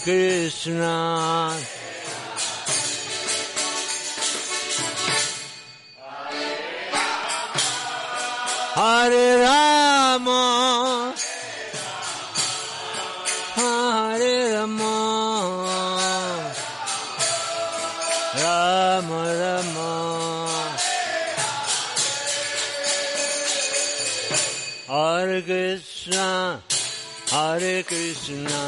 Krishna. Hare Rama. Hare Rama. Rama Rama. Hare Krishna. Hare Krishna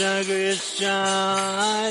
Krishna Krishna,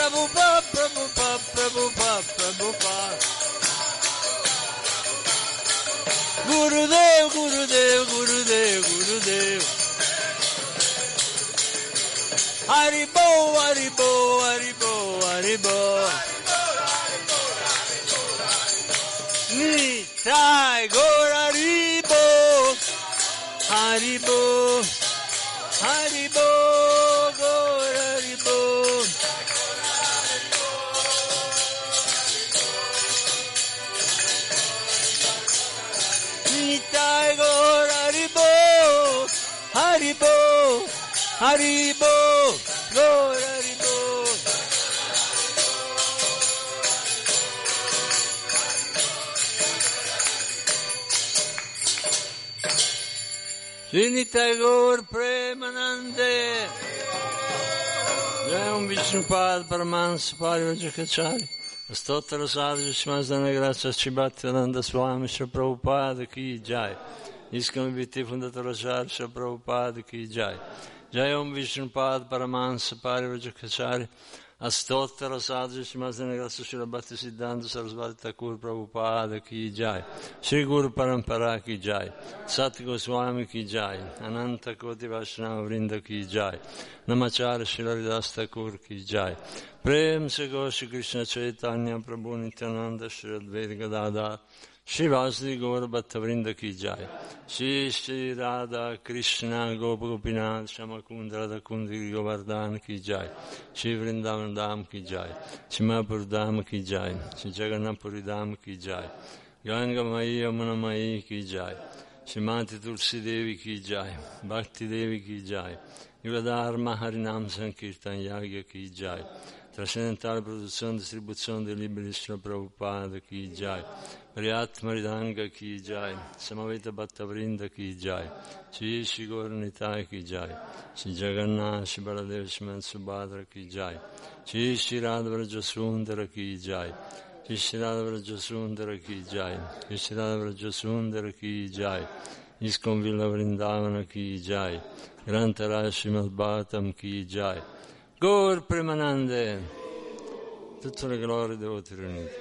Prabhupada. Prabhupada, Prabhupada, Prabhupada. Gurudev, Gurudev, Gurudev, Gurudev. Haribo, Haribo, Haribo, Haribo. Nitai Gor Haribo, Haribo, Haribo, Haribo, Gor Haribo. Srinita Gaur Premanande. Jai Om Vishnupad Paramans Parivajakachari Stottara Sadhu Shimazdana Gracia Chibatyananda Swami Shri Prabhupada Ki Jai Iskam Viti Fundatora Shri Prabhupada Ki Jai Jai Om Vishnupad Paramans Parivajakachari Astottara Sadhu Shimazdana Gracia Shri Bhakti Siddhanta Sarasvati Thakur Prabhupada Ki Jai. Shri Guru Parampara Ki Jai. Sat Goswami Ki Jai. Ananta Koti Vaishnava Vrinda Ki Jai. Namachara Shri Haridas Thakur Ki Jai. Prem Se Goshi Krishna Chaitanya Prabhu Nityananda Shri Advaita Gadadhar Shri Vasdi Gaur Bhatta Vrinda Ki Jai. Shri Shri Radha Krishna Gopa Gopinath Shamakund Radha Kundi Govardhan Ki Jai. Shri Vrindavan Dham Ki Jai. Shri Mahapur Dham Ki Jai. Shri Jagannathpuri Dham Ki Jai. Ganga Mai Yamuna Mai Ki Jai. Shrimati Tulsi Devi Ki Jai. Bhakti Devi Ki Jai. Yugadharma Harinam Trascendentale produzione e distribuzione dei libri di Srila Prabhupada Ki Jai Priyat Maridanga Ki Jai Samaveta Bhattavrinda Ki Jai Shri Shri Gauranitai Ki Jai Shri Jagannath Baladev Shri Subhadra Ki Jai Shri Shri Radhavraja Sundara Ki Jai Shri Shri Radhavraja Sundara Ki Jai Shri Radhavraja Sundara Ki Jai Iskon Villa Vrindavana Ki Jai Grantara Srimad Ki Jai Gaur Premanande. Tutte le glorie devoti riuniti.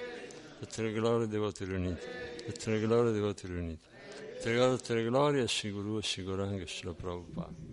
Tutte le glorie devoti riuniti. Tutte le glorie devoti riuniti. Tutte le glorie, tutte le glorie a Shiguru e Shiguranga Shila Prabhupada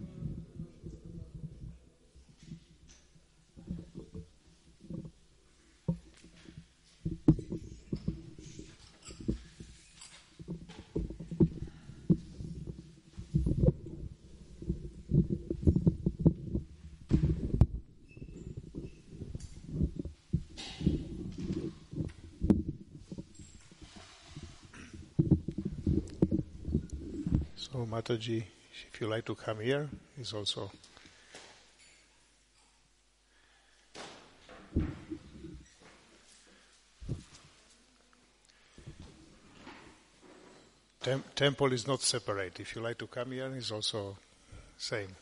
So Mataji, if you like to come here, is also Tem- temple is not separate. If you like to come here, is also same.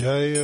Jai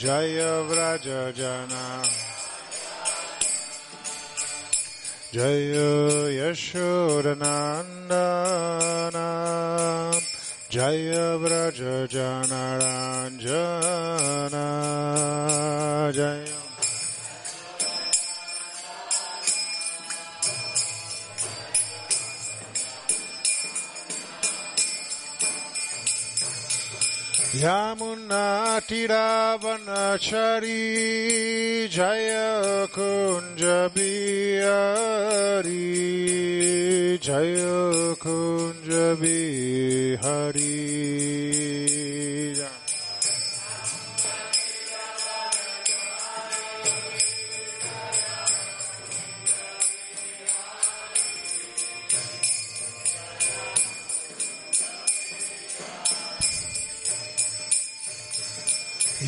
जयव्रज जना जय यशोरनन्दना जय व्रज जनराञ्जना जय Jaya Yamuna Tiravanachari Jaya Kunja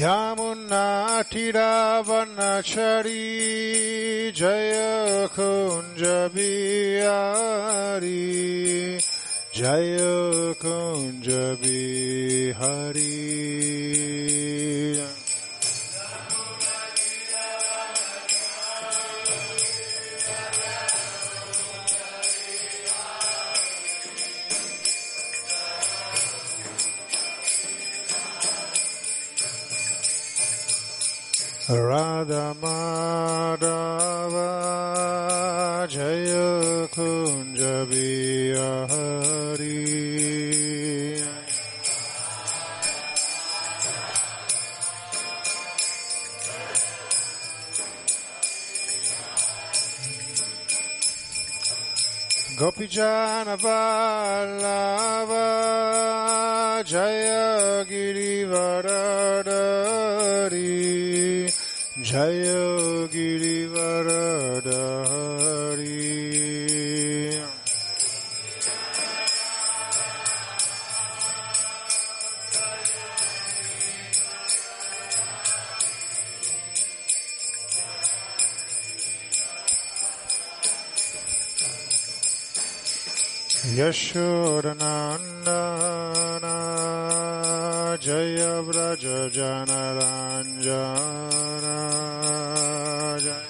Yamuna Tiravanachari Jaya Kunja Bihari Radha Madhava Jaya Kunja Bihari Gopijana Vallava Jaya Girivaradari जय गिरिवरदहरि यशोरनन्दना Jaya Vraja Janaranjana Jaya.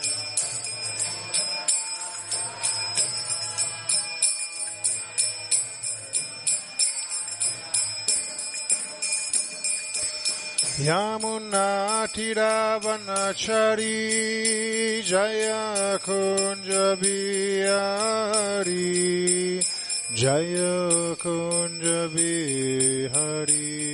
Yamuna Tiravanachari Jaya Kunja Bihari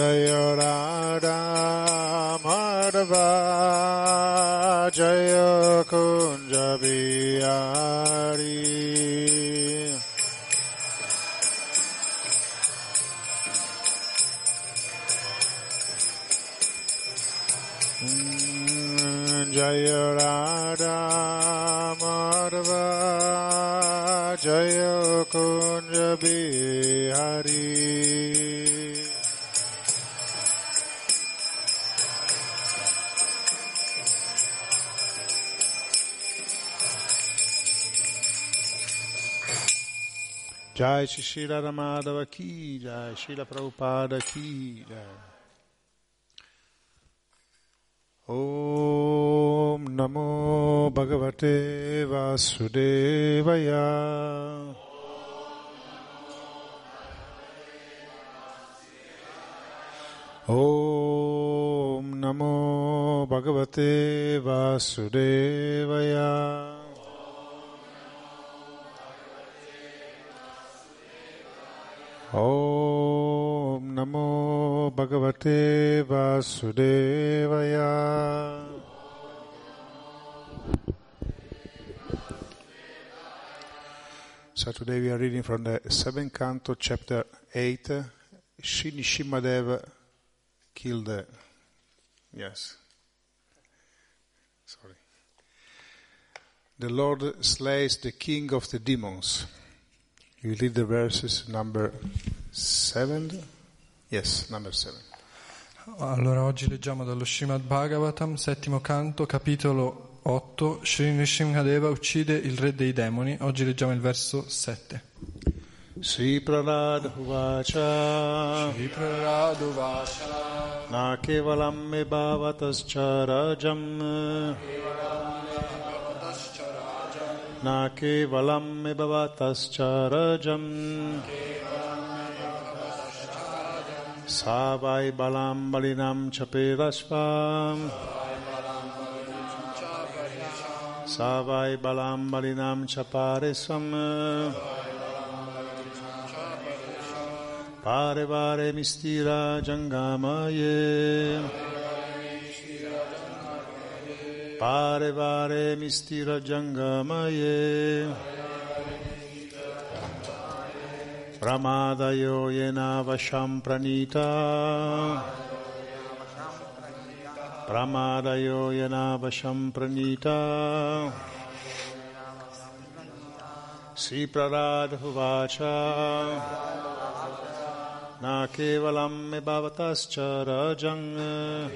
Jaya Radha Madhava Jaya Kunja Bihari Jaya Radha Madhava Jaya Jai Shri Srila Ramadava Ki Jai Srila Prabhupada Ki Om Namo Bhagavate Vasudevaya. Om Namo Bhagavate Vasudevaya Bhagavate Vasudevaya. So today we are reading from the seventh canto, chapter 8. Sri Nishimadeva killed the. Yes. Sorry. The Lord slays the king of the demons. You read the verses number 7? Yes, number 7. Allora oggi leggiamo dallo Srimad Bhagavatam, settimo canto, capitolo 8, Sri Nrsimhadeva uccide il re dei demoni. Oggi leggiamo il verso 7. Sri Pralad Uvacha Vipraraduvasha Na Kevalam Me Bhavatascha Rajam Na Kevalam Me Bhavatascha Rajam Savai Balam Balinam Chapirashvam Savai Balam Balinam Chaparesvam Pare Vare Mistira Jangamaye. Pare Vare Mistira Jangamaye. Pramadayo Yena Vasham Pranita Pramadayo Yena Vasham Pranita Sri Praradhuvacha Na kevalam me bhavatascha rajang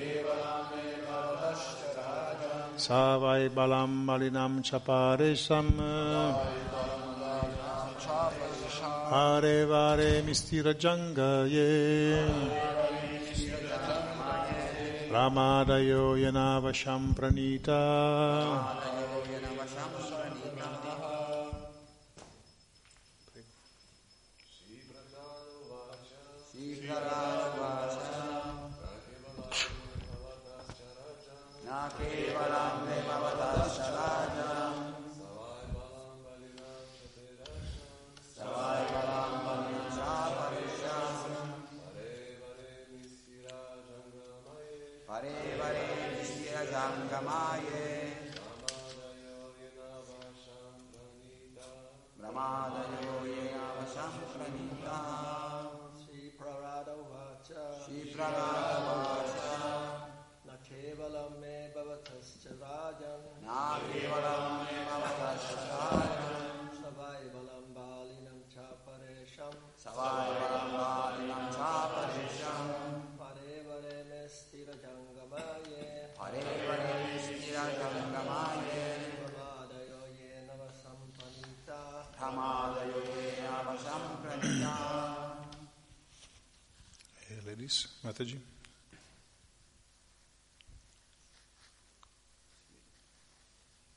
Savai balam malinam chaparesam Hare vare mistira jangaye. Ramadayo yanavasham pranita Pare Please, Mataji.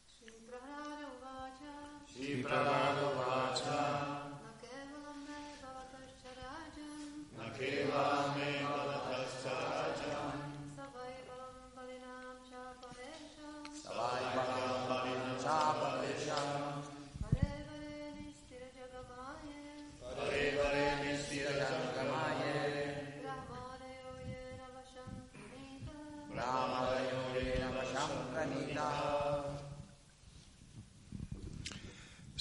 Shri Prahara Vaja.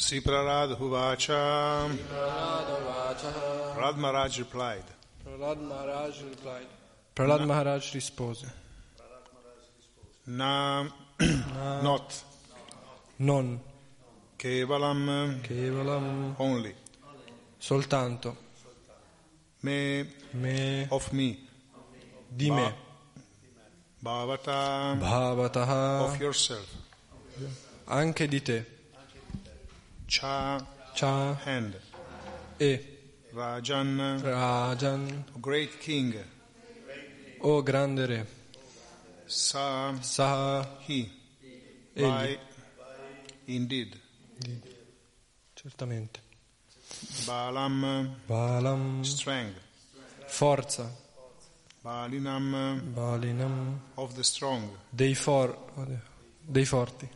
Sri Prarad Huvacha. Prad Maharaj replied, Prahlad Maharaj replied. Prahlad Maharaj rispose. Na, not Non Kevalam Kevalam only. soltanto me me, of me, di me, bhavata bhavataha, of yourself, anche di te, cha cha hand, e. Rajan, Rajan, great king, o grande re, sa. Saha, he, egli, by. Indeed, certamente, Balam. Balam, strength, forza, Balinam. Balinam, of the strong, dei, for, dei forti,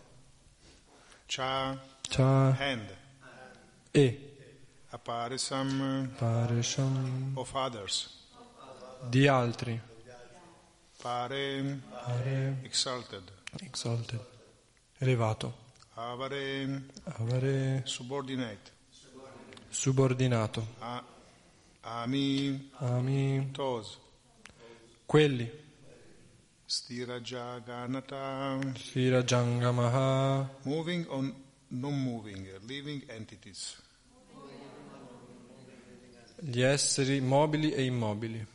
cha cha. Hand, e. Aparisam Paresham, of others, di altri, Pare Pare, exalted, exalted, elevato, Avare avere subordinate, subordinato, A- Ami ami tos, quelli, Stiraja Ganata, Sira Jangamaha, moving on non moving, living entities. gli esseri mobili e immobili,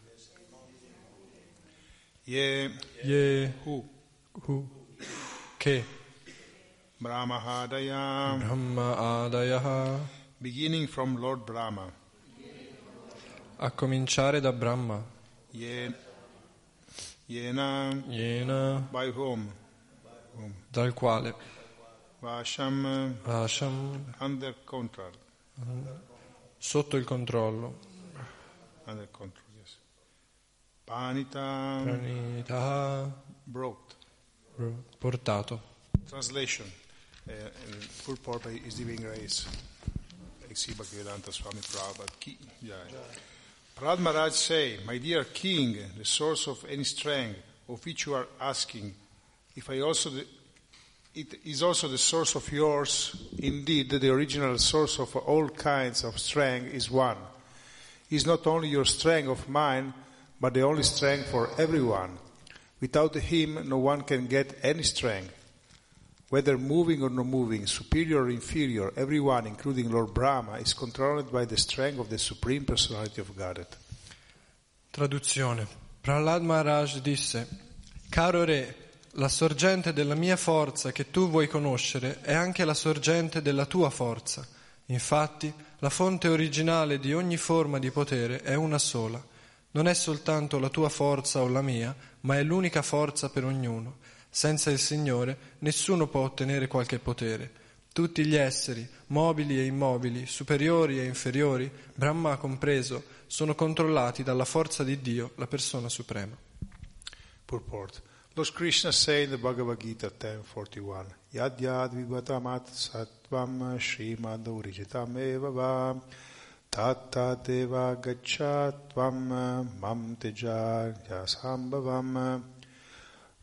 Ye Ye, Hu. Hu, che, Brahmahadaya, Brahma Adayaha, beginning from Lord Brahma, a cominciare da Brahma, Ye, Yena, Yena, by whom? dal quale Vasham, Asham, under control, sotto il controllo, under control, yes. Panita, Pranitaha, brought. portato. Translation. Uh, purport is giving grace. Exi Bhaktivedanta Swami Prabhupada Ki Jai. Prahlad Maharaj say, My dear king, the source of any strength of which you are asking, if I also the, it is also the source of yours, indeed the original source of all kinds of strength is one. Is not only your strength of mind, but the only strength for everyone. Without him, no one can get any strength. Whether moving or not moving, superior or inferior, everyone, including Lord Brahma, is controlled by the strength of the Supreme Personality of Godhead. Traduzione. Prahlad Maharaj disse, Caro re, la sorgente della mia forza che tu vuoi conoscere è anche la sorgente della tua forza. Infatti, la fonte originale di ogni forma di potere è una sola. Non è soltanto la tua forza o la mia, ma è l'unica forza per ognuno. Senza il Signore nessuno può ottenere qualche potere. Tutti gli esseri, mobili e immobili, superiori e inferiori, Brahma compreso, sono controllati dalla forza di Dio, la persona suprema. Purport. Lord Krishna say in the Bhagavad Gita 10.41 Yad yad vivatamat sattvam srimad urijitam eva va tatta deva gachatvam mam teja yasambhavam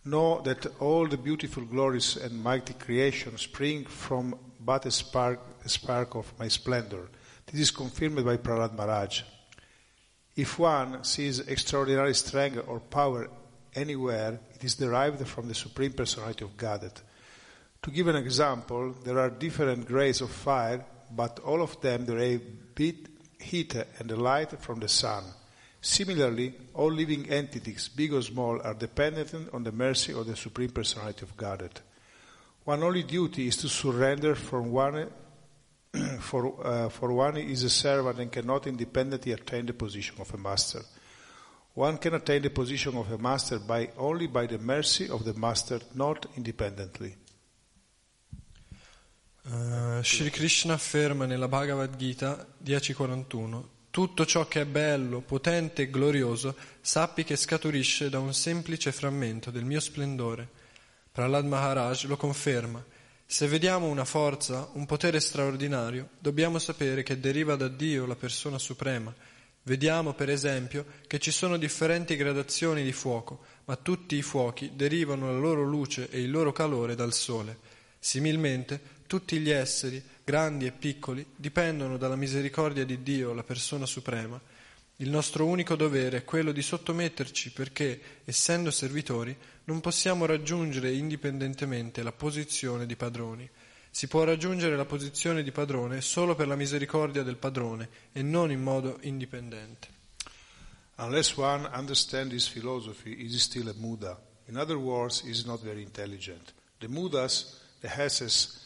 Know that all the beautiful glories and mighty creation spring from but a spark, a spark of my splendor. This is confirmed by Prahlad Maharaj. If one sees extraordinary strength or power anywhere, it is derived from the Supreme Personality of Godhead. To give an example, there are different grades of fire, but all of them derive heat and light from the sun. Similarly, all living entities, big or small, are dependent on the mercy of the Supreme Personality of Godhead. One only duty is to surrender from one for, uh, for one is a servant and cannot independently attain the position of a master. One can attain the position of a master by only by the mercy of the master, not independently. Uh, Sri Krishna afferma nella Bhagavad Gita 10.41 Tutto ciò che è bello, potente e glorioso sappi che scaturisce da un semplice frammento del mio splendore. Prahlad Maharaj lo conferma. Se vediamo una forza, un potere straordinario, dobbiamo sapere che deriva da Dio, la persona suprema. Vediamo, per esempio, che ci sono differenti gradazioni di fuoco, ma tutti i fuochi derivano la loro luce e il loro calore dal sole. Similmente, tutti gli esseri, grandi e piccoli, dipendono dalla misericordia di Dio, la persona suprema. Il nostro unico dovere è quello di sottometterci perché, essendo servitori, non possiamo raggiungere indipendentemente la posizione di padroni. Si può raggiungere la posizione di padrone solo per la misericordia del padrone e non in modo indipendente. Unless one understands this philosophy, he is still a Muda. In other words, he is not very intelligent. The Mudas, the Hesses,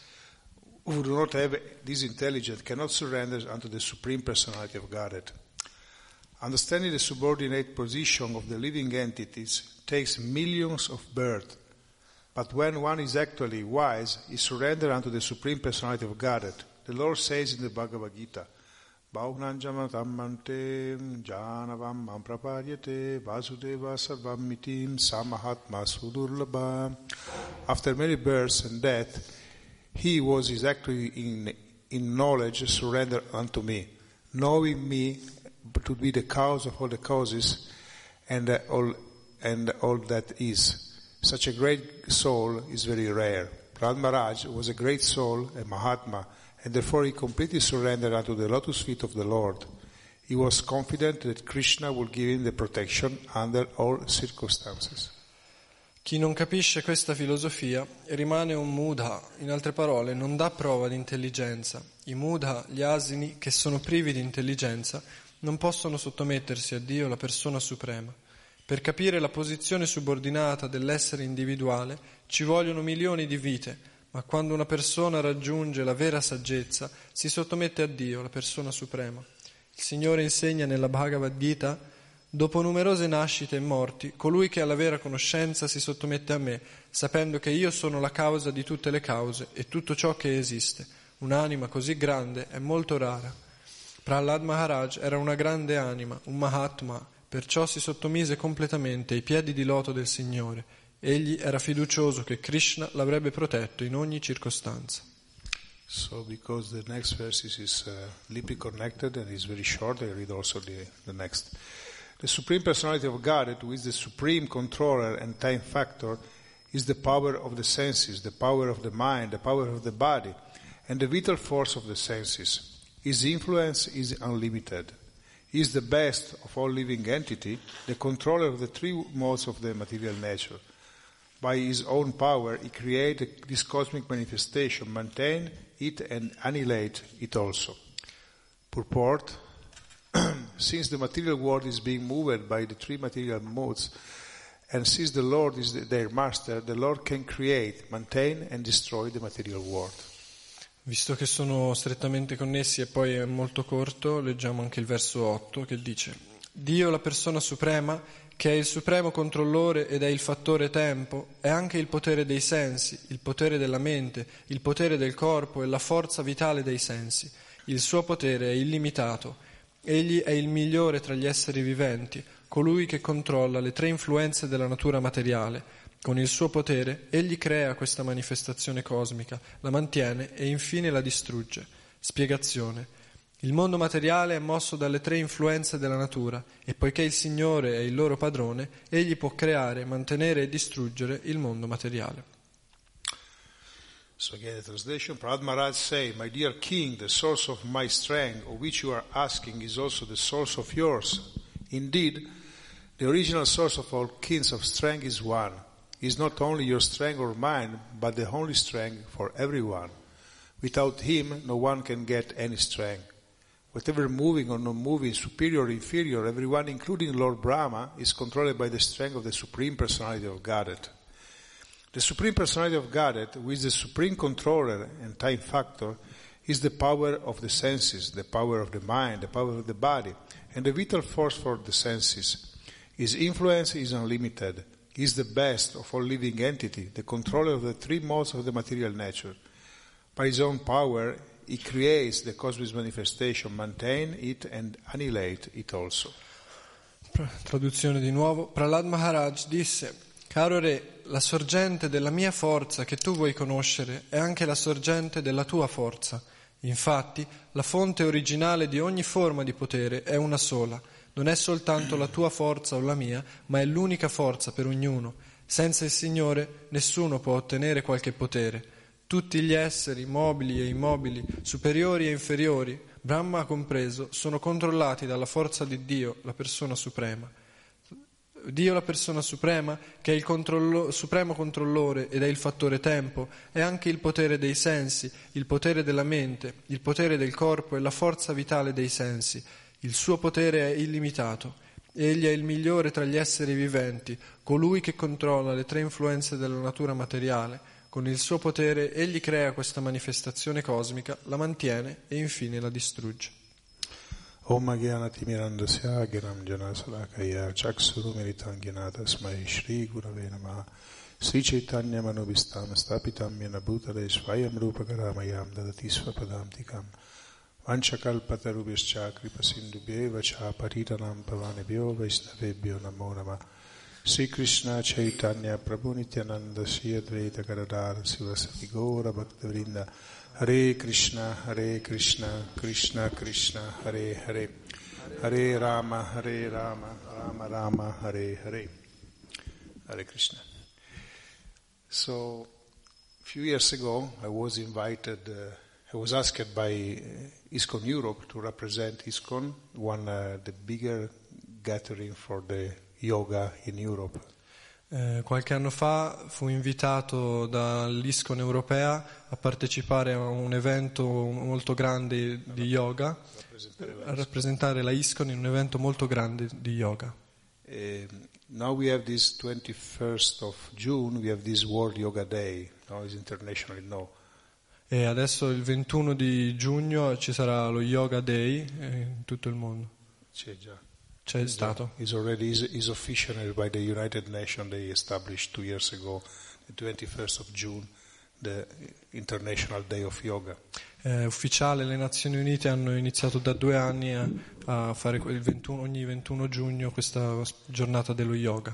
who do not have this intelligence, cannot surrender unto the Supreme Personality of Godhead. Understanding the subordinate position of the living entities takes millions of births. But when one is actually wise, he surrenders unto the Supreme Personality of Godhead. The Lord says in the Bhagavad Gita, Bhaunanjamatammante janavam mamprapadyate vasudeva sarvam mitim samahatma sudurlabha. After many births and death, he was exactly in, in knowledge surrendered unto me, knowing me to be the cause of all the causes and all and all that is. Such a great soul is very rare. Prahlad Maharaj was a great soul, a Mahatma, and therefore he completely surrendered unto the lotus feet of the Lord. He was confident that Krishna would give him the protection under all circumstances. Chi non capisce questa filosofia rimane un mudha, in altre parole non dà prova di intelligenza. I mudha, gli asini che sono privi di intelligenza, non possono sottomettersi a Dio, la persona suprema. Per capire la posizione subordinata dell'essere individuale ci vogliono milioni di vite, ma quando una persona raggiunge la vera saggezza si sottomette a Dio, la persona suprema. Il Signore insegna nella Bhagavad Gita, dopo numerose nascite e morti, colui che ha la vera conoscenza si sottomette a me, sapendo che io sono la causa di tutte le cause e tutto ciò che esiste. Un'anima così grande è molto rara. Prahlad Maharaj era una grande anima, un Mahatma, perciò si sottomise completamente ai piedi di loto del Signore. Egli era fiducioso che Krishna l'avrebbe protetto in ogni circostanza. So, because the next verse is, uh, deeply connected and is very short, I read also the, the next. The Supreme Personality of God, who is the supreme controller and time factor, is the power of the senses, the power of the mind, the power of the body, and the vital force of the senses. His influence is unlimited. Is the best of all living entity, the controller of the three modes of the material nature. By his own power, he created this cosmic manifestation, maintain it and annihilate it also. Purport Since the material world is being moved by the three material modes, and since the Lord is their master, the Lord can create, maintain, and destroy the material world. Visto che sono strettamente connessi e poi è molto corto, leggiamo anche il verso 8 che dice Dio, la persona suprema, che è il supremo controllore ed è il fattore tempo, è anche il potere dei sensi, il potere della mente, il potere del corpo e la forza vitale dei sensi. Il suo potere è illimitato. Egli è il migliore tra gli esseri viventi, colui che controlla le tre influenze della natura materiale. Con il suo potere egli crea questa manifestazione cosmica, la mantiene e infine la distrugge. Spiegazione. Il mondo materiale è mosso dalle tre influenze della natura e poiché il Signore è il loro padrone, egli può creare, mantenere e distruggere il mondo materiale. So again, the translation, Prahlad Maharaj say, My dear king, the source of my strength, of which you are asking, is also the source of yours. Indeed, the original source of all kings of strength is one. Is not only your strength or mine, but the only strength for everyone. Without him, no one can get any strength. Whatever moving or non moving, superior or inferior, everyone, including Lord Brahma, is controlled by the strength of the Supreme Personality of Godhead. The Supreme Personality of Godhead, who is the supreme controller and time factor, is the power of the senses, the power of the mind, the power of the body, and the vital force for the senses. His influence is unlimited. Is the best of all living entity, the controller of the three modes of the material nature. By his own power, he creates the cosmic manifestation, maintain it and annihilate it also. Traduzione di nuovo. Prahlad Maharaj disse, caro re, la sorgente della mia forza che tu vuoi conoscere è anche la sorgente della tua forza. Infatti, la fonte originale di ogni forma di potere è una sola. Non è soltanto la tua forza o la mia, ma è l'unica forza per ognuno. Senza il Signore nessuno può ottenere qualche potere. Tutti gli esseri, mobili e immobili, superiori e inferiori, Brahma compreso, sono controllati dalla forza di Dio, la persona suprema. Dio la persona suprema, che è il controllo- supremo controllore ed è il fattore tempo, è anche il potere dei sensi, il potere della mente, il potere del corpo e la forza vitale dei sensi. Il suo potere è illimitato. Egli è il migliore tra gli esseri viventi, colui che controlla le tre influenze della natura materiale. Con il suo potere egli crea questa manifestazione cosmica, la mantiene e infine la distrugge. Om Gyanatimirandasya Ginam Janasalakaya Chaksurumiritam Gyanatasmai Shri Gurave Namaha Sri Chaitanya Manobhistam Stapitam Yena Bhutale Vanchakalpatarubhyaschа Kripasindubhyeva Paritanam Pavanebhyo Vaisnavebhyo Namo Namah Sri Krishna Chaitanya Prabhu Nityananda Sri Advaita Gadadhar Sivasati Gaura Bhaktavrinda Hare Krishna Hare Krishna Krishna Krishna Hare Hare. Hare Rama Hare Rama Rama Rama Hare Hare. Hare Krishna. So a few years ago I was invited uh, I was asked by ISKCON Europe to represent ISKCON, one uh, the bigger gathering for the yoga in Europe. Eh, qualche anno fa fu invitato dall'ISCON europea a partecipare a un evento molto grande di yoga, a rappresentare la ISCON in un evento molto grande di yoga. Um, now we have this 21st of June, we have this World Yoga Day. Now it's internationally known. E adesso il 21 di giugno ci sarà lo Yoga Day eh, in tutto il mondo. C'è già. C'è stato. Is already is, is officially by the United Nations. They established two years ago, the 21st of June, the International Day of Yoga. È ufficiale, le Nazioni Unite hanno iniziato da due anni a, a fare il 21 ogni 21 giugno questa giornata dello yoga.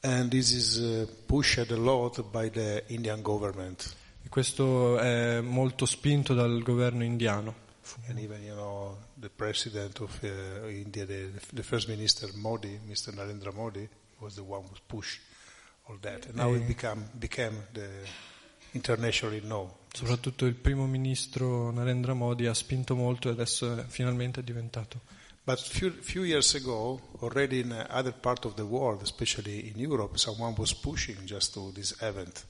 And this is uh, pushed a lot by the Indian government. Questo è molto spinto dal governo indiano. And even, you know, the president of uh, India, the, the first minister Modi, Mr. Narendra Modi, was the one who pushed all that. And now it become, became the internationally known. Soprattutto il primo ministro Narendra Modi ha spinto molto e adesso è finalmente è diventato. But few, few years ago, already in other part of the world, especially in Europe, someone was pushing just to this event.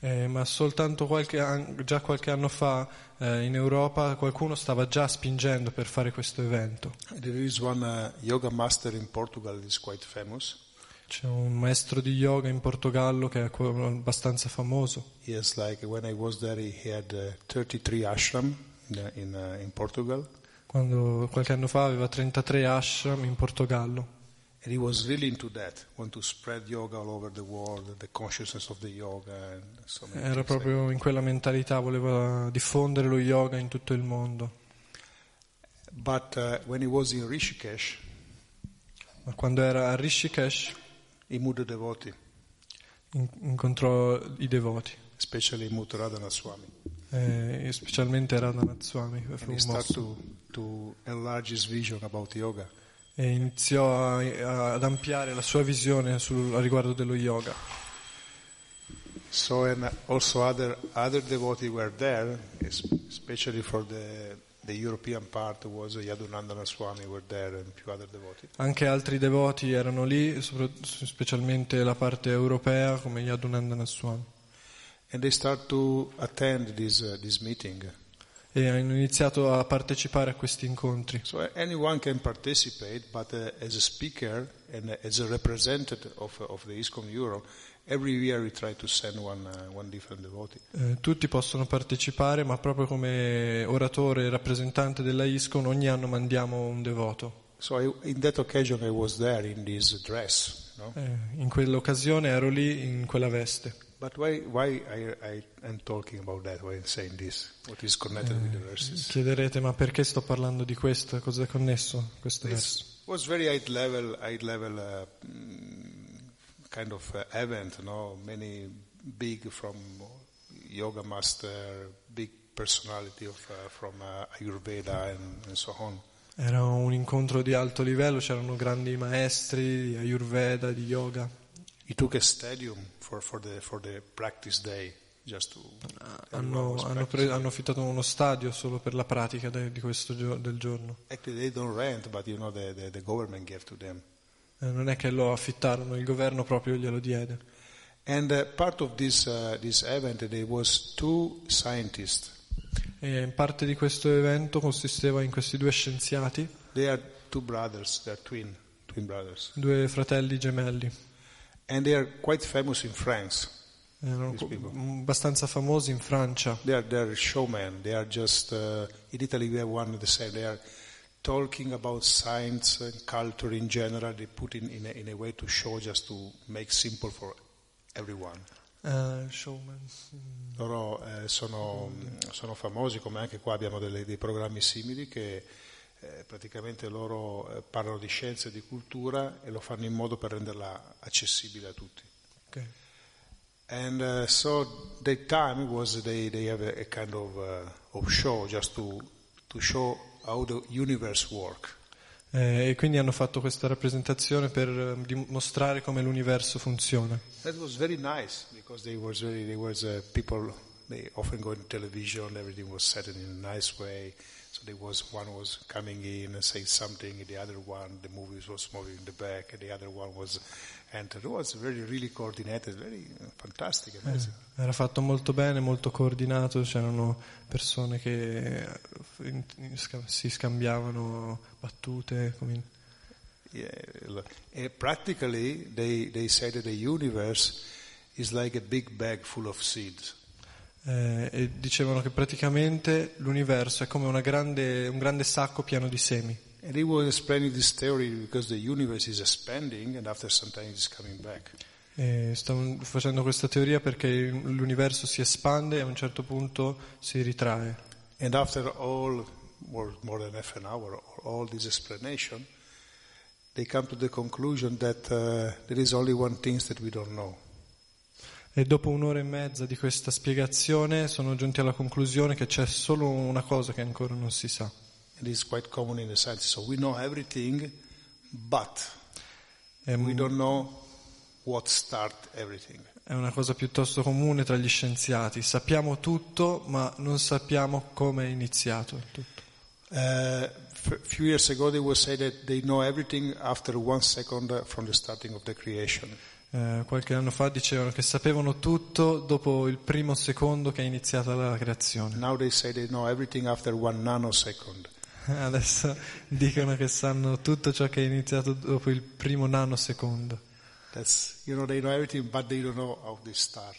Eh, ma soltanto qualche an- già qualche anno fa eh, in Europa qualcuno stava già spingendo per fare questo evento. There is one uh, yoga master in Portugal is quite famous. C'è un maestro di yoga in Portogallo che è abbastanza famoso. Has like when I was there, he had uh, 33 ashram in, uh, in Portugal, Quando qualche anno fa aveva 33 ashram in Portogallo and he was really into that. Want to spread yoga all over the world, the consciousness of the yoga, and so many era proprio in quella mentalità, voleva diffondere lo yoga in tutto il mondo. like- But uh, when he was in Rishikesh, Ma quando era a Rishikesh he met the devotee, in- incontrò i devoti, especially Muthuradhana Swami. eh, specialmente Radhana Swami, And he started to, to enlarge his vision about yoga. E iniziò a- ad ampliare la sua visione sul, a riguardo dello yoga. So, and also other other devotees were there, es- especially for the the European part was Yadunandana Swami were there and a few other devotees. Anche altri devoti erano lì, specialmente la parte europea come Yadunandana Swami, And they start to attend this uh, this meeting. E hanno iniziato a partecipare a questi incontri. So anyone can participate, but uh, as a speaker and as a representative of, of the ISKCON Europe, every year we try to send one uh, one different devotee. Eh, tutti possono partecipare, ma proprio come oratore e rappresentante della ISCON ogni anno mandiamo un devoto. So I, in that occasion I was there in this dress. No? Eh, in quell'occasione ero lì in quella veste. But why, why I, I am talking about that, why I'm saying this? What is connected with the verses? Chiederete, ma perché sto parlando di questo? Cosa è connesso questo verso? Was very high level, high level uh, mm, kind of uh, event, no? Many big from yoga master, big personality of, uh, from uh, Ayurveda and, and so on. Era un incontro di alto livello, c'erano grandi maestri di Ayurveda, di yoga. He took a stadium for, for, the, for the practice day, just to... everyone Hanno, hanno, pre- hanno affittato uno stadio solo per la pratica de- di questo gio- del giorno. Rent, but you know, the, the, the. Eh, non è che lo affittarono, il governo proprio glielo diede. And uh, part of this, uh, this event, there was two scientists. E parte di questo evento consisteva in questi due scienziati, They are two brothers, they are twin, twin brothers. due fratelli gemelli. And they are quite famous in France. Erano abbastanza famosi in Francia. They are, they are showmen. They are just, uh, in Italy we have one the same. They are talking about science and culture in general. They put in, in, a, in a way to show just to make simple for everyone. Eh, showman. Loro eh, sono, sono famosi, come anche qua abbiamo delle- dei programmi simili che eh, praticamente loro eh, parlano di scienza e di cultura e lo fanno in modo per renderla accessibile a tutti. Ok. And uh, so the time was they, they have a, a kind of, uh, of show just to, to show how the universe work. Eh, e quindi hanno fatto questa rappresentazione per eh, dimostrare come l'universo funziona. That was very nice because they was very, they was uh, people, they often go in television, everything was set in a nice way. So there was one was coming in and saying something, the other one, the movie was moving in the back, and the other one was entered. It was very, really coordinated, very uh, fantastic, amazing. Era fatto molto bene, molto coordinato, c'erano persone che eh, in- in- sca- si scambiavano battute. come- Yeah, eh, practically, they, they say that the universe is like a big bag full of seeds. Eh, e dicevano che praticamente l'universo è come una grande- un grande sacco pieno di semi. And he was explaining this theory because the universe is expanding and after some time it's coming back. E stavano facendo questa teoria perché l'universo si espande e a un certo punto si ritrae. And after all, more, more than half an hour, all this explanation, they come to the conclusion that uh, there is only one thing that we don't know. E dopo un'ora e mezza di questa spiegazione sono giunti alla conclusione che c'è solo una cosa che ancora non si sa. Science. So È, una cosa piuttosto comune tra gli scienziati. Sappiamo tutto, ma non sappiamo come è iniziato il tutto. Uh, f- few years ago, they would say that they know everything after one second from the starting of the creation. Eh, qualche anno fa dicevano che sapevano tutto dopo il primo secondo che è iniziata la creazione. Now they say they know everything after one nanosecond. Adesso dicono che sanno tutto ciò che è iniziato dopo il primo nanosecondo. That's you know they know everything, but they don't know how they start.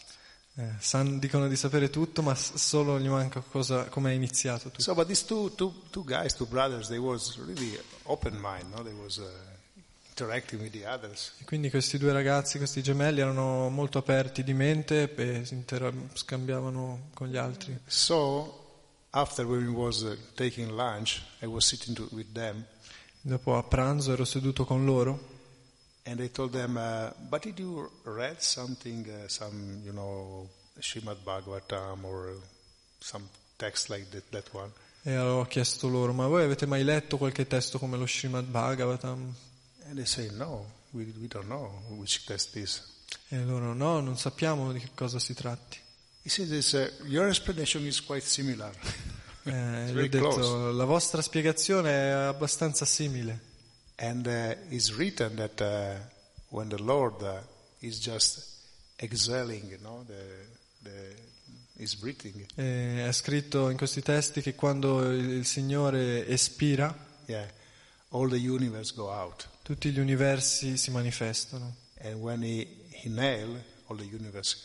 Eh, san- dicono di sapere tutto, ma solo gli manca cosa, come è iniziato tutto. So, but these two, two, two guys, two brothers, they was really open mind, no? They was uh, interacting with the others. E quindi questi due ragazzi, questi gemelli, erano molto aperti di mente e si intera- scambiavano con gli altri. So, after when we was uh, taking lunch, I was sitting to, with them, Dopo a pranzo ero seduto con loro and I told them, uh, "But did you read something, uh, some you know, Srimad Bhagavatam or uh, some text like that, that one?" e ho chiesto loro, ma voi avete mai letto qualche testo come lo Srimad Bhagavatam? And they say, "No, we, we don't know which text is." E loro no, non sappiamo di che cosa si tratti. He says, this, uh, "Your explanation is quite similar." Eh, ho very detto, close. la vostra spiegazione è abbastanza simile. And uh, it's written that uh, when the Lord uh, is just exhaling, you know, the, the, is breathing, E è scritto in questi testi che quando il il Signore espira, yeah, all the universe go out. Tutti gli universi si manifestano. And when he the universe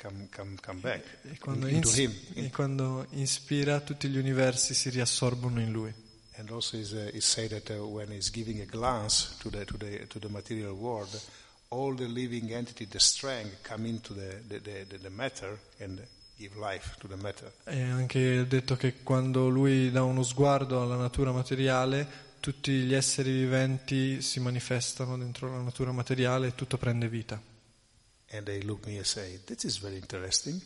come, come, come back E quando, ins- him. e quando inspira, tutti gli universi si riassorbono in Lui. And also is uh, is said that uh, when he's giving a glance to the, to, the, to the material world, all the living entity, the strength, come into the, the, the, the, the matter and give life to the matter. E anche detto che quando Lui dà uno sguardo alla natura materiale, tutti gli esseri viventi si manifestano dentro la natura materiale e tutto prende vita. And they look me and say, this is very interesting.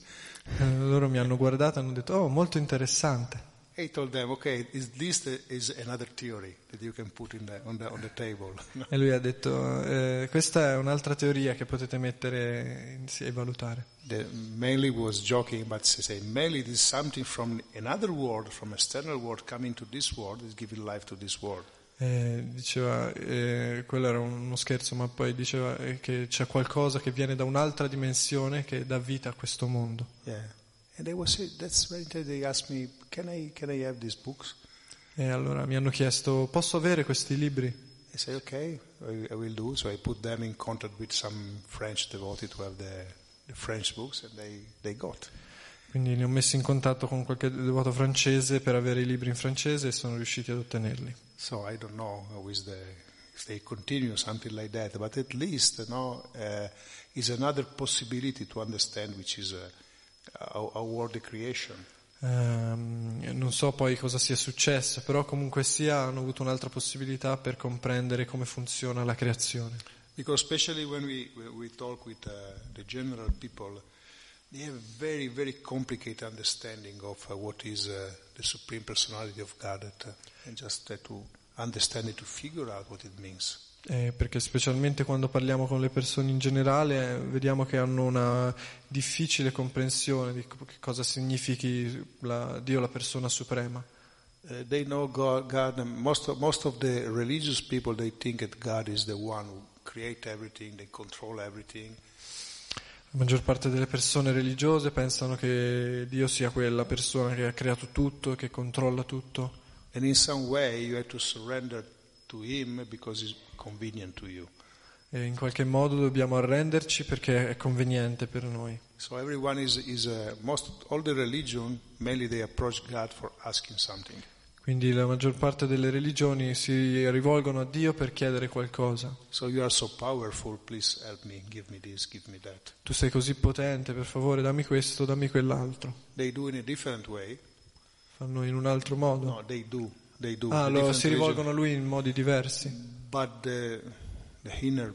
Eh, Loro mi hanno guardato e hanno detto, oh, molto interessante. I told them, okay, is this is another theory that you can put in the, on, the, on the table. E lui ha detto, eh, questa è un'altra teoria che potete mettere in- e valutare. the, mainly was joking, but she said, mainly this is something from another world, from external world, coming to this world, is giving life to this world. Eh, diceva, eh, quello era uno scherzo, ma poi diceva eh, che c'è qualcosa che viene da un'altra dimensione che dà vita a questo mondo. Yeah. And they was that's very interesting. They asked me, "Can I can I have these books?" E allora mi hanno chiesto, posso avere questi libri? I said, "Okay, I, I will do." So I put them in contact with some French devotee to have the, the French books, and they they got. Quindi li ho messi in contatto con qualche devoto francese per avere i libri in francese e sono riusciti ad ottenerli. So I don't know how is the if they continue something like that, but at least you know uh, is another possibility to understand, which is a, a, a world creation. Ehm, non so poi cosa sia successo, però comunque sia hanno avuto un'altra possibilità per comprendere come funziona la creazione. Because especially when we we- talk with uh, the general people, they have very very complicated understanding of uh, what is uh, the supreme personality of God, uh, and just uh, to understand it, to figure out what it means. Eh, perché specialmente quando parliamo con le persone in generale eh, vediamo che hanno una difficile comprensione di cosa significhi la- Dio la persona suprema. Uh, they know God, God most of, most of the religious people they think that God is the one who create everything, they control everything. La maggior parte delle persone religiose pensano che Dio sia quella persona che ha creato tutto, che controlla tutto. And in some way you have to surrender to Him because it's convenient to you. E in qualche modo dobbiamo arrenderci perché è conveniente per noi. So everyone is, is uh, most, all the religion, mainly they approach God for asking something. Quindi la maggior parte delle religioni si rivolgono a Dio per chiedere qualcosa. So so powerful, me, me this. Tu sei così potente, per favore dammi questo, dammi quell'altro. They do in a different way. Fanno in un altro modo. No, they do. Ah, lo, si rivolgono a lui in modi diversi. But the, the inner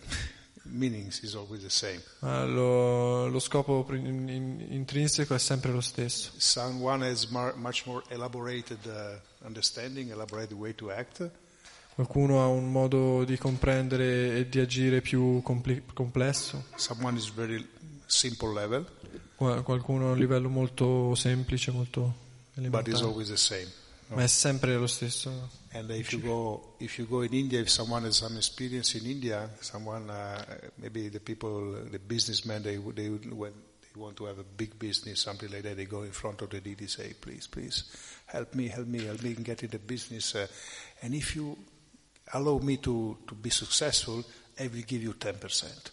meanings is always the same. Ma lo, lo scopo prin- in- intrinseco è sempre lo stesso. Someone has mar- much more elaborated uh, understanding, elaborated way to act. Qualcuno ha un modo di comprendere e di agire più compli- complesso, Someone is very simple level, Qua- qualcuno a un livello molto semplice, molto but is elementare. always the same. Ma è sempre lo stesso. And if you go, if you go in India, if someone has some experience in India, someone, uh, maybe the people, the businessmen, they they when they want to have a big business, something like that, they go in front of the deity, say, please, please, help me, help me, help me in getting the business. Uh, and if you allow me to, to be successful, I will give you 10%.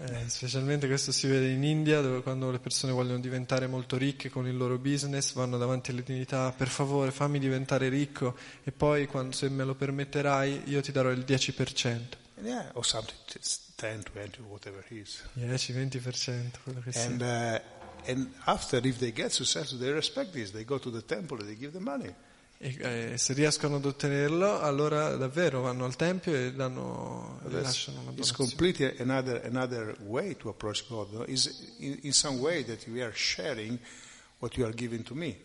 Eh, specialmente questo si vede in India dove quando le persone vogliono diventare molto ricche con il loro business vanno davanti alle divinità per favore fammi diventare ricco e poi quando, se me lo permetterai io ti darò il 10%. And yeah, or something, it's 10, 20, whatever it is. 10-20%, quello che sia. And, uh, and after, if they get successful, they respect this. They go to the temple and they give the money. E eh, se riescono ad ottenerlo allora davvero vanno al tempio e danno, e lasciano una it's donazione. completely another another way to approach God. No? Is in, in some way that we are sharing what you are giving to me.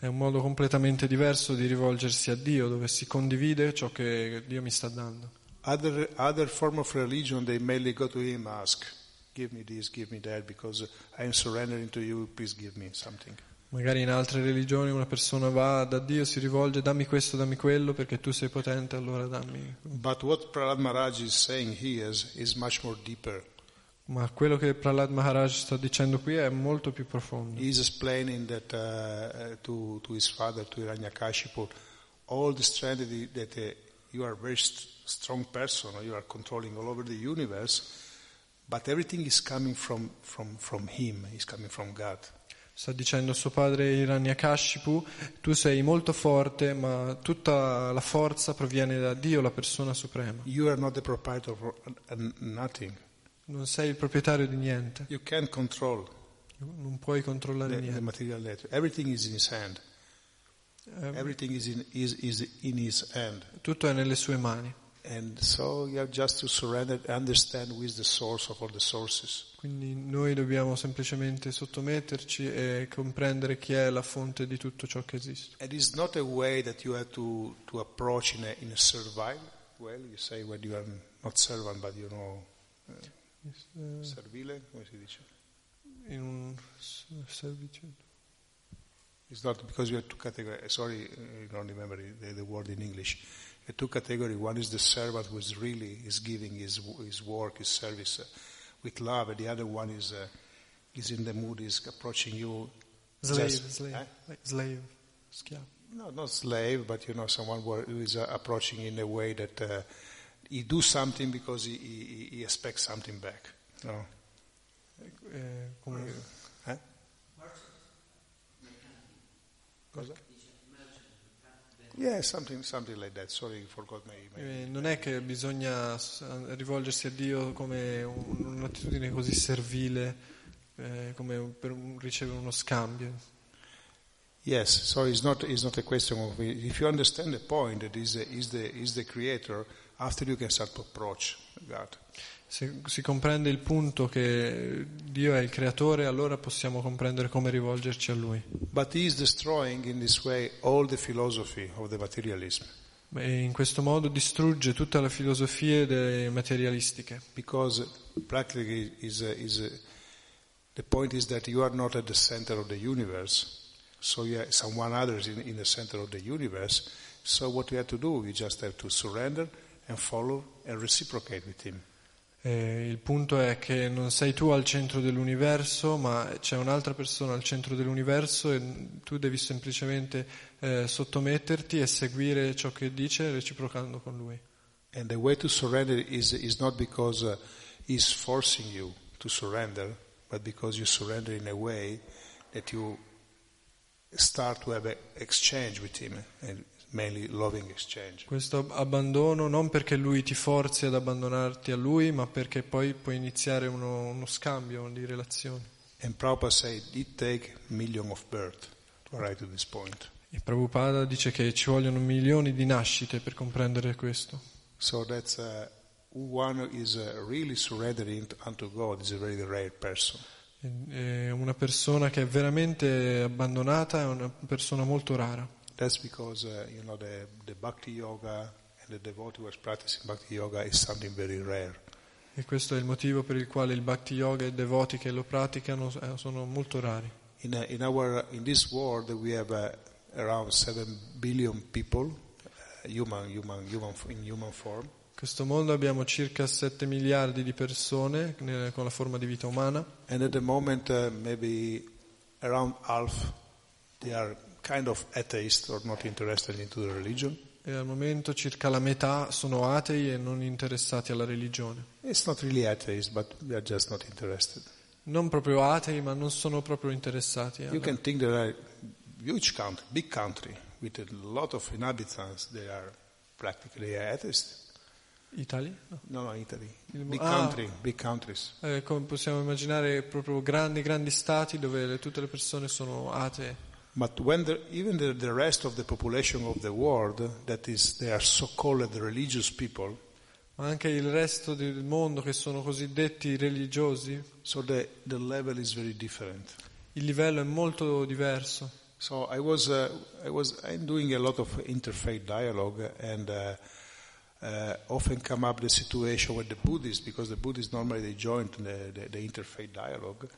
È un modo completamente diverso di rivolgersi a Dio dove si condivide ciò che Dio mi sta dando. Other other form of religion, they mainly go to Him, ask, give me this, give me that, because I am surrendering to you. Please give me something. Magari in altre religioni una persona va da Dio, si rivolge, dammi questo, dammi quello, perché tu sei potente, allora dammi. But what Prahlad Maharaj is saying here is, is much more deeper. Ma quello che Prahlad Maharaj sta dicendo qui è molto più profondo. He is explaining that uh, uh, to, to his father, to Hiranyakashipu, all the strength that, uh, you are a very st- strong person, you are controlling all over the universe, but everything is coming from, from, from him, is coming from God. Sta dicendo suo padre Hiranyakashipu, tu sei molto forte, ma tutta la forza proviene da Dio, la persona suprema. You are not the proprietor of nothing. Non sei il proprietario di niente, You can't control non puoi controllare the, the niente. material nature. Everything is in his hand. Everything is in, is, tutto è nelle sue mani. And so you have just to surrender and understand who is the source of all the sources. Quindi noi dobbiamo semplicemente sottometterci e comprendere chi è la fonte di tutto ciò che esiste. It is not a way that you have to, to approach in a, in a servile way. You say when you are not servant, but you know, Eh, servile, come si dice? In un s- servizio. It's not because you have two categories. Sorry, uh, I don't remember the, the word in English. Two categories. One is the servant who is really is giving his his work, his service uh, with love, and the other one is uh, is in the mood, is approaching you. Slave, just- slave, eh? like slave. No, not slave, but you know, someone who is uh, approaching in a way that uh, he do something because he, he, he expects something back. No. Eh, come- Eh? Cosa? Yeah, something, something like that. Sorry, forgot my, eh, non è che bisogna s- rivolgersi a Dio come un- un'attitudine così servile, eh, come per ricevere uno scambio. Yes, so it's not, it's not a question of if you understand the point that is the, is the, is the creator, after you can start to approach God. Se si comprende il punto che Dio è il creatore, allora possiamo comprendere come rivolgerci a Lui. But he is destroying in this way all the philosophy of the materialism. E in questo modo distrugge tutte le filosofie de- materialistiche, Because practically is, is, the point is that you are not at the center of the universe, so you are someone other is in, in the center of the universe. So what you have to do, you just have to surrender and follow and reciprocate with him. E il punto è che non sei tu al centro dell'universo, ma c'è un'altra persona al centro dell'universo e tu devi semplicemente eh, sottometterti e seguire ciò che dice reciprocando con lui. And the way to surrender is, is not because uh, he's forcing you to surrender, but because you surrender in a way that you start to have an exchange with him, and. Questo abbandono non perché lui ti forzi ad abbandonarti a lui, ma perché poi puoi iniziare uno, uno scambio di relazioni. And Prabhupada said it take million of birth to arrive to this point. E Prabhupada dice che ci vogliono milioni di nascite per comprendere questo. So that's uh, one is uh, really surrendering unto God is a very rare person. E- e una persona che è veramente abbandonata è una persona molto rara. That's because uh, you know the, the bhakti yoga and the devotee who is practicing bhakti yoga is something very rare. E questo è il motivo per il quale il bhakti yoga e i devoti che lo praticano eh, sono molto rari. In, uh, in our in this world we have uh, around seven billion people, uh, human human human in human form, In questo mondo abbiamo circa 7 miliardi di persone ne- con la forma di vita umana and at the moment uh, maybe around half they are kind of atheist or not interested into the religion. e al momento circa la metà sono atei e non interessati alla religione. It's not really atheist, but they are just not interested. Non proprio atei, ma non sono proprio interessati. alla- You can think there are huge country, big country with a lot of inhabitants. They are practically atheists. Italia? No. No, no, Italy. Big ah. country, big countries. Eh, come possiamo immaginare proprio grandi, grandi stati dove le- tutte le persone sono atee. But when the, even the, the rest of the population of the world, that is, they are so-called religious people, Ma anche il resto del mondo che sono cosiddetti religiosi, so the, the level is very different. il livello è molto diverso. So I was, uh, I was I'm doing a lot of interfaith dialogue, and uh, uh, often come up the situation with the Buddhists because the Buddhists normally they join the, the, the interfaith dialogue,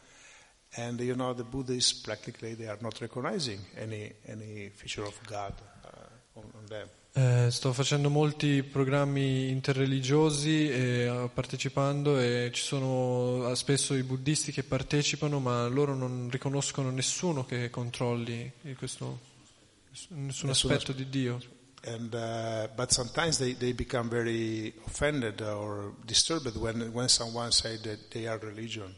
and you know the Buddhists practically they are not recognizing any any feature of God uh, on, on them. Eh, sto facendo molti programmi interreligiosi e eh, partecipando e ci sono eh, spesso i buddisti che partecipano ma loro non riconoscono nessuno che controlli questo, nessun Nessun aspetto di Dio. And uh, but sometimes they, they become very offended or disturbed when when someone say that they are religion.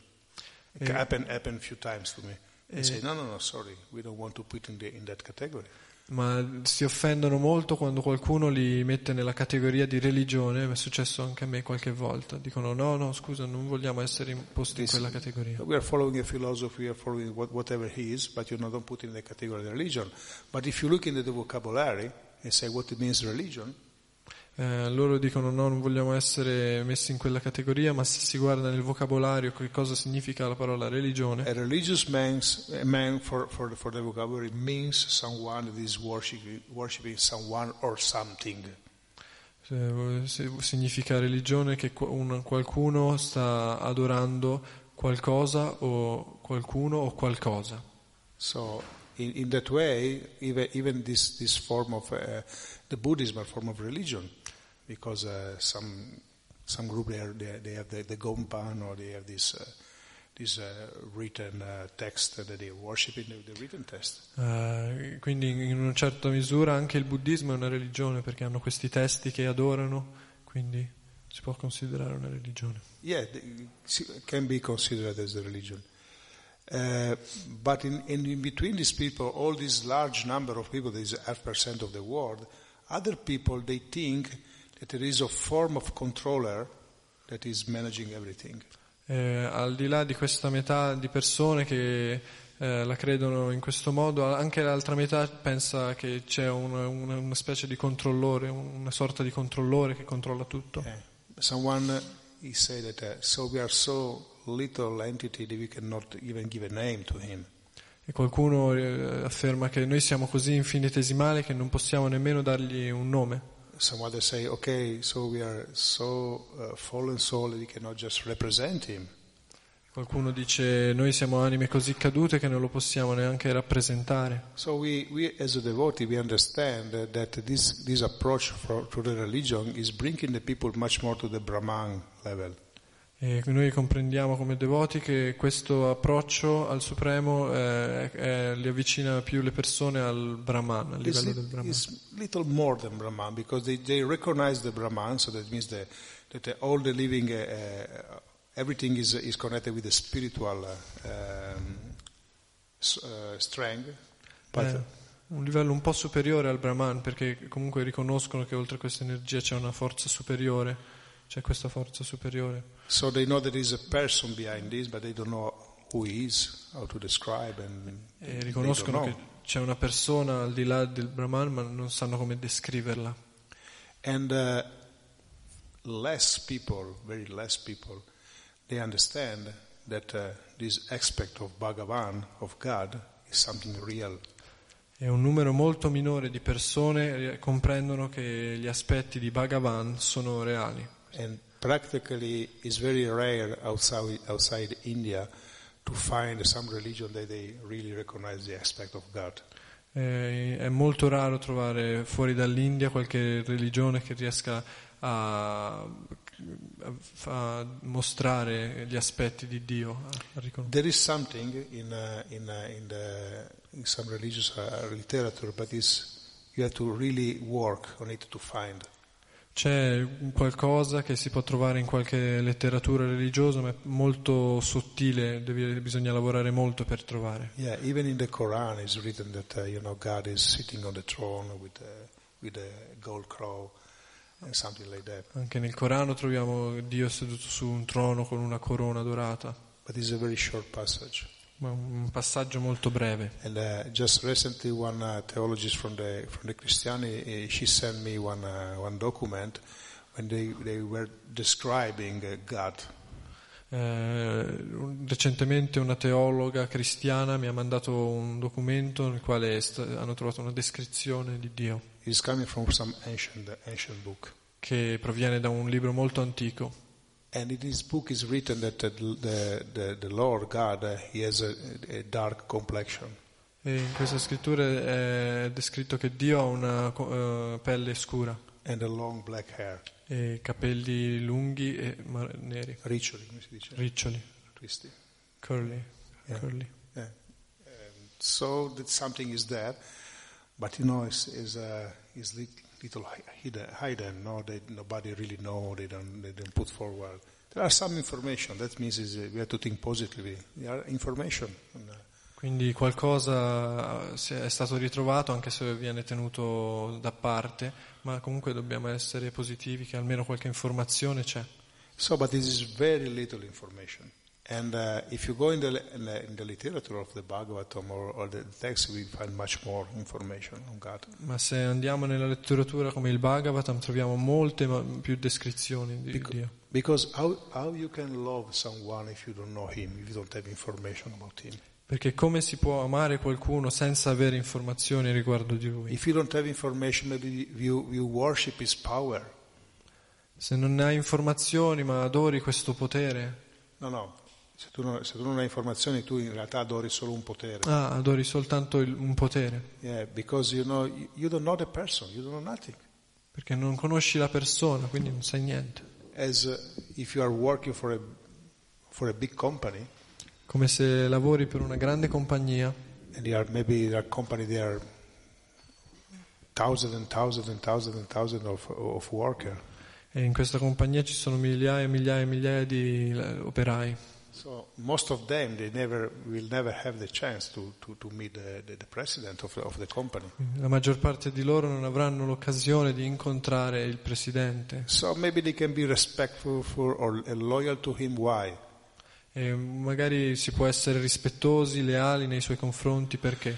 It happened happened a few times to me. They say no no no sorry we don't want to put in the, in that category. Ma si offendono molto quando qualcuno li mette nella categoria di religione, è successo anche a me qualche volta. Dicono no, no, scusa, non vogliamo essere imposti in quella categoria. We are following a philosophy, we are following what, whatever he is, but you know, don't put in the category of religion. But if you look into the vocabulary and say what it means religion, Eh, loro dicono no, non vogliamo essere messi in quella categoria, ma se si guarda nel vocabolario che cosa significa la parola religione, a religious man's, a man for, for, for the vocabulary means someone that is worshiping, worshiping someone or something. eh, significa religione che qu- un- qualcuno sta adorando qualcosa o qualcuno o qualcosa. So in, in that way, even, even this, this form of uh, the Buddhism, a form of religion, because uh, some some group they, are, they, they have the, the Gompan or they have this uh, this uh, written uh, text that they worship in the, the written text. Eh, quindi in una certa misura anche il buddismo è una religione perché hanno questi testi che adorano, quindi si può considerare una religione. Yeah, it can be considered as a religion. Uh, but in, in, in between these people, all this large number of people, this half percent of the world, other people they think that there is a form of controller that is managing everything. Eh, al di là di questa metà di persone che eh, la credono in questo modo, anche l'altra metà pensa che c'è una, una- una specie di controllore, una sorta di controllore che controlla tutto. Yeah. Someone he said that uh, so we are so little entity that we cannot even give a name to him. E qualcuno eh, afferma che noi siamo così infinitesimali che non possiamo nemmeno dargli un nome. Some others say, okay, so we are so uh, fallen soul that we cannot just represent him. Qualcuno dice noi siamo anime così cadute che non lo possiamo neanche rappresentare. So we, we as a devotee, we understand that, this, this approach for, to the religion is bringing the people much more to the Brahman level. E noi comprendiamo come devoti che questo approccio al Supremo eh, eh, li avvicina più le persone al Brahman, al livello del Brahman. it's little more than Brahman because they, they recognize the Brahman, so that means the, that the, all the living, uh, uh, everything is, is connected with the spiritual uh, um, uh, strength. But È un livello un po' superiore al Brahman perché comunque riconoscono che oltre a questa energia c'è una forza superiore, c'è questa forza superiore. So they know there is a person behind this, but they don't know who he is, how to describe, and E riconoscono che c'è una persona al di là del Brahman ma non sanno come descriverla. And uh, less people, very less people, they understand that uh, this aspect of Bhagavan, of God, is something real. E un numero molto minore di persone eh, comprendono che gli aspetti di Bhagavan sono reali. And practically, it's very rare outside, outside India to find some religion that they really recognize the aspect of God. Eh, è molto raro trovare fuori dall'India qualche religione che riesca a, a- mostrare gli aspetti di Dio. There is something in, uh, in, uh, in, the, in some religious uh, literature, but you have to really work on it to find. C'è un qualcosa che si può trovare in qualche letteratura religiosa, ma è molto sottile, devi- bisogna lavorare molto per trovare. Yeah, even in the Quran it's written that uh, you know God is sitting on the throne with a, with a gold crow and something like that. Anche nel Corano troviamo Dio seduto su un trono con una corona dorata, But it's a very short passage. Un passaggio molto breve. And uh, just recently, one uh, theologist from the from the Christianity, uh, she sent me one uh, one document when they they were describing uh, God. Eh, recentemente una teologa cristiana mi ha mandato un documento nel quale sta- hanno trovato una descrizione di Dio ancient ancient book. che proviene da un libro molto antico. And in this book is written that the the, the, Lord God uh, he has a, a dark complexion. E in questa scrittura è descritto che Dio ha una eh, pelle scura and a long black hair, e capelli lunghi e mar- neri, riccioli, come si dice, riccioli, twisty. curly. Yeah. curly. Yeah. And so that something is there, but you know, it's, it's, uh, it's lit- little hi- hidden. No, they, nobody really know. They don't. They don't put forward. There are some information. That means is, uh, we have to think positively. There are information. Uh, Quindi qualcosa si è stato ritrovato anche se viene tenuto da parte, ma comunque dobbiamo essere positivi che almeno qualche informazione c'è. so, but this is very little information. And uh, if you go in the, in the in the literature of the Bhagavatam or, or the text, we find much more information on God. Ma se andiamo nella letteratura come il Bhagavatam troviamo molte più descrizioni di Beca- Dio. Because how, how you can love someone if you don't know him, if you don't have information about him. Perché come si può amare qualcuno senza avere informazioni riguardo di lui? If you don't have information, maybe you, you worship his power. Se non hai informazioni ma adori questo potere, No, no. Se tu, non, se tu non hai informazioni, tu in realtà adori solo un potere. Ah, adori soltanto il- un potere, Yeah, because you know you, don't know the person, you don't know nothing. perché non conosci la persona, quindi non sai niente. As uh, if you are working for a for a big company, Come se lavori per una grande compagnia and they are maybe their company there are thousands and thousands and thousands and thousands of of workers. e in questa compagnia ci sono migliaia e migliaia e migliaia di eh, operai. So most of them they never will never have the chance to, to, to meet the, the, the president of of the company. La maggior parte di loro non avranno l'occasione di incontrare il presidente So maybe they can be respectful for or loyal to him. Why? e magari si può essere rispettosi, leali nei suoi confronti perché?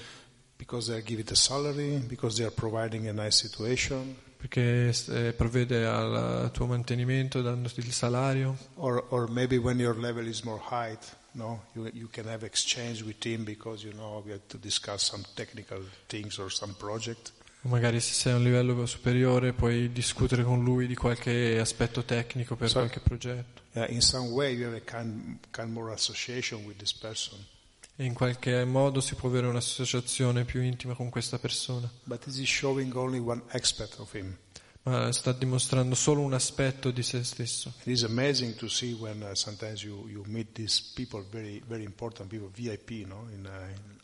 Because they are giving the salary, because they are providing a nice situation, Perché eh, provvede al tuo mantenimento dandoti il salario or or maybe when your level is more high, no, you you can have exchange with him because you know we have to discuss some technical things or some project. o magari se sei a un livello superiore puoi discutere con lui di qualche aspetto tecnico per So- qualche progetto Uh, in some way, you have a kind kind more association with this person. E in qualche modo si può avere un'associazione più intima con questa persona. But this is showing only one aspect of him. ma sta dimostrando solo un aspetto di se stesso. It is amazing to see when uh, sometimes you, you meet these people, very very important people, VIP, no? In, in,